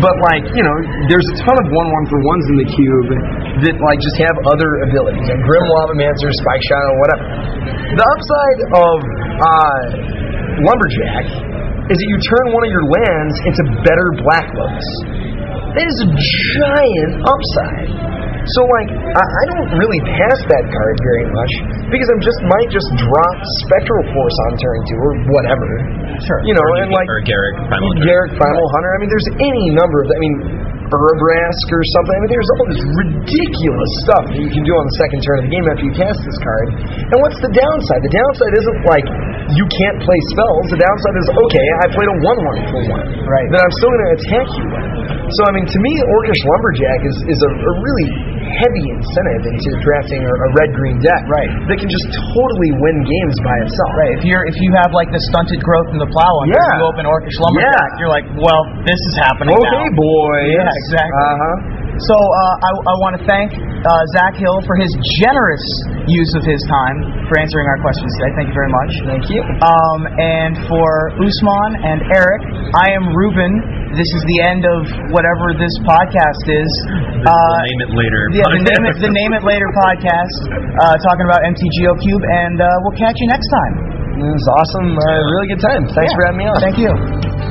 but like you know, there's a ton of one one for ones in the cube that like just have other abilities, like Grim Lavamancer, Spike Shot, or whatever. The upside of uh, Lumberjack is that you turn one of your lands into better Black Lotus. That is a giant upside. So like I, I don't really pass that card very much because I'm just might just drop Spectral Force on turn two or whatever. Sure. You know, Or, and like or Garruk, Primal Hunter. Garruk Primal Hunter. I mean, there's any number of. I mean, Urabrask or something. I mean, there's all this ridiculous stuff that you can do on the second turn of the game after you cast this card. And what's the downside? The downside isn't like you can't play spells. The downside is okay, I played a one-one for one. Right. Then I'm still going to attack you with. So I mean, to me, Orcish Lumberjack is is a, a really heavy incentive into drafting a, a red-green deck. Right. That can just totally win games by itself. Right. If you're if you have like the stunted growth in the plow under, Yeah. you open Orcish Lumberjack, Yeah. you're like, well, this is happening Okay, now. boys. Yeah, exactly. Uh huh. So uh, I, I want to thank uh, Zac Hill for his generous use of his time for answering our questions today. Thank you very much. Thank you. Um, and for Usman and Eric, I am Ruben. This is the end of whatever this podcast is. The Uh, name it later. yeah, the name it, the name it later podcast, uh, talking about MTGO Cube, and uh, we'll catch you next time. It was awesome. Uh, really good time. Thanks Yeah. for having me on. Thank you.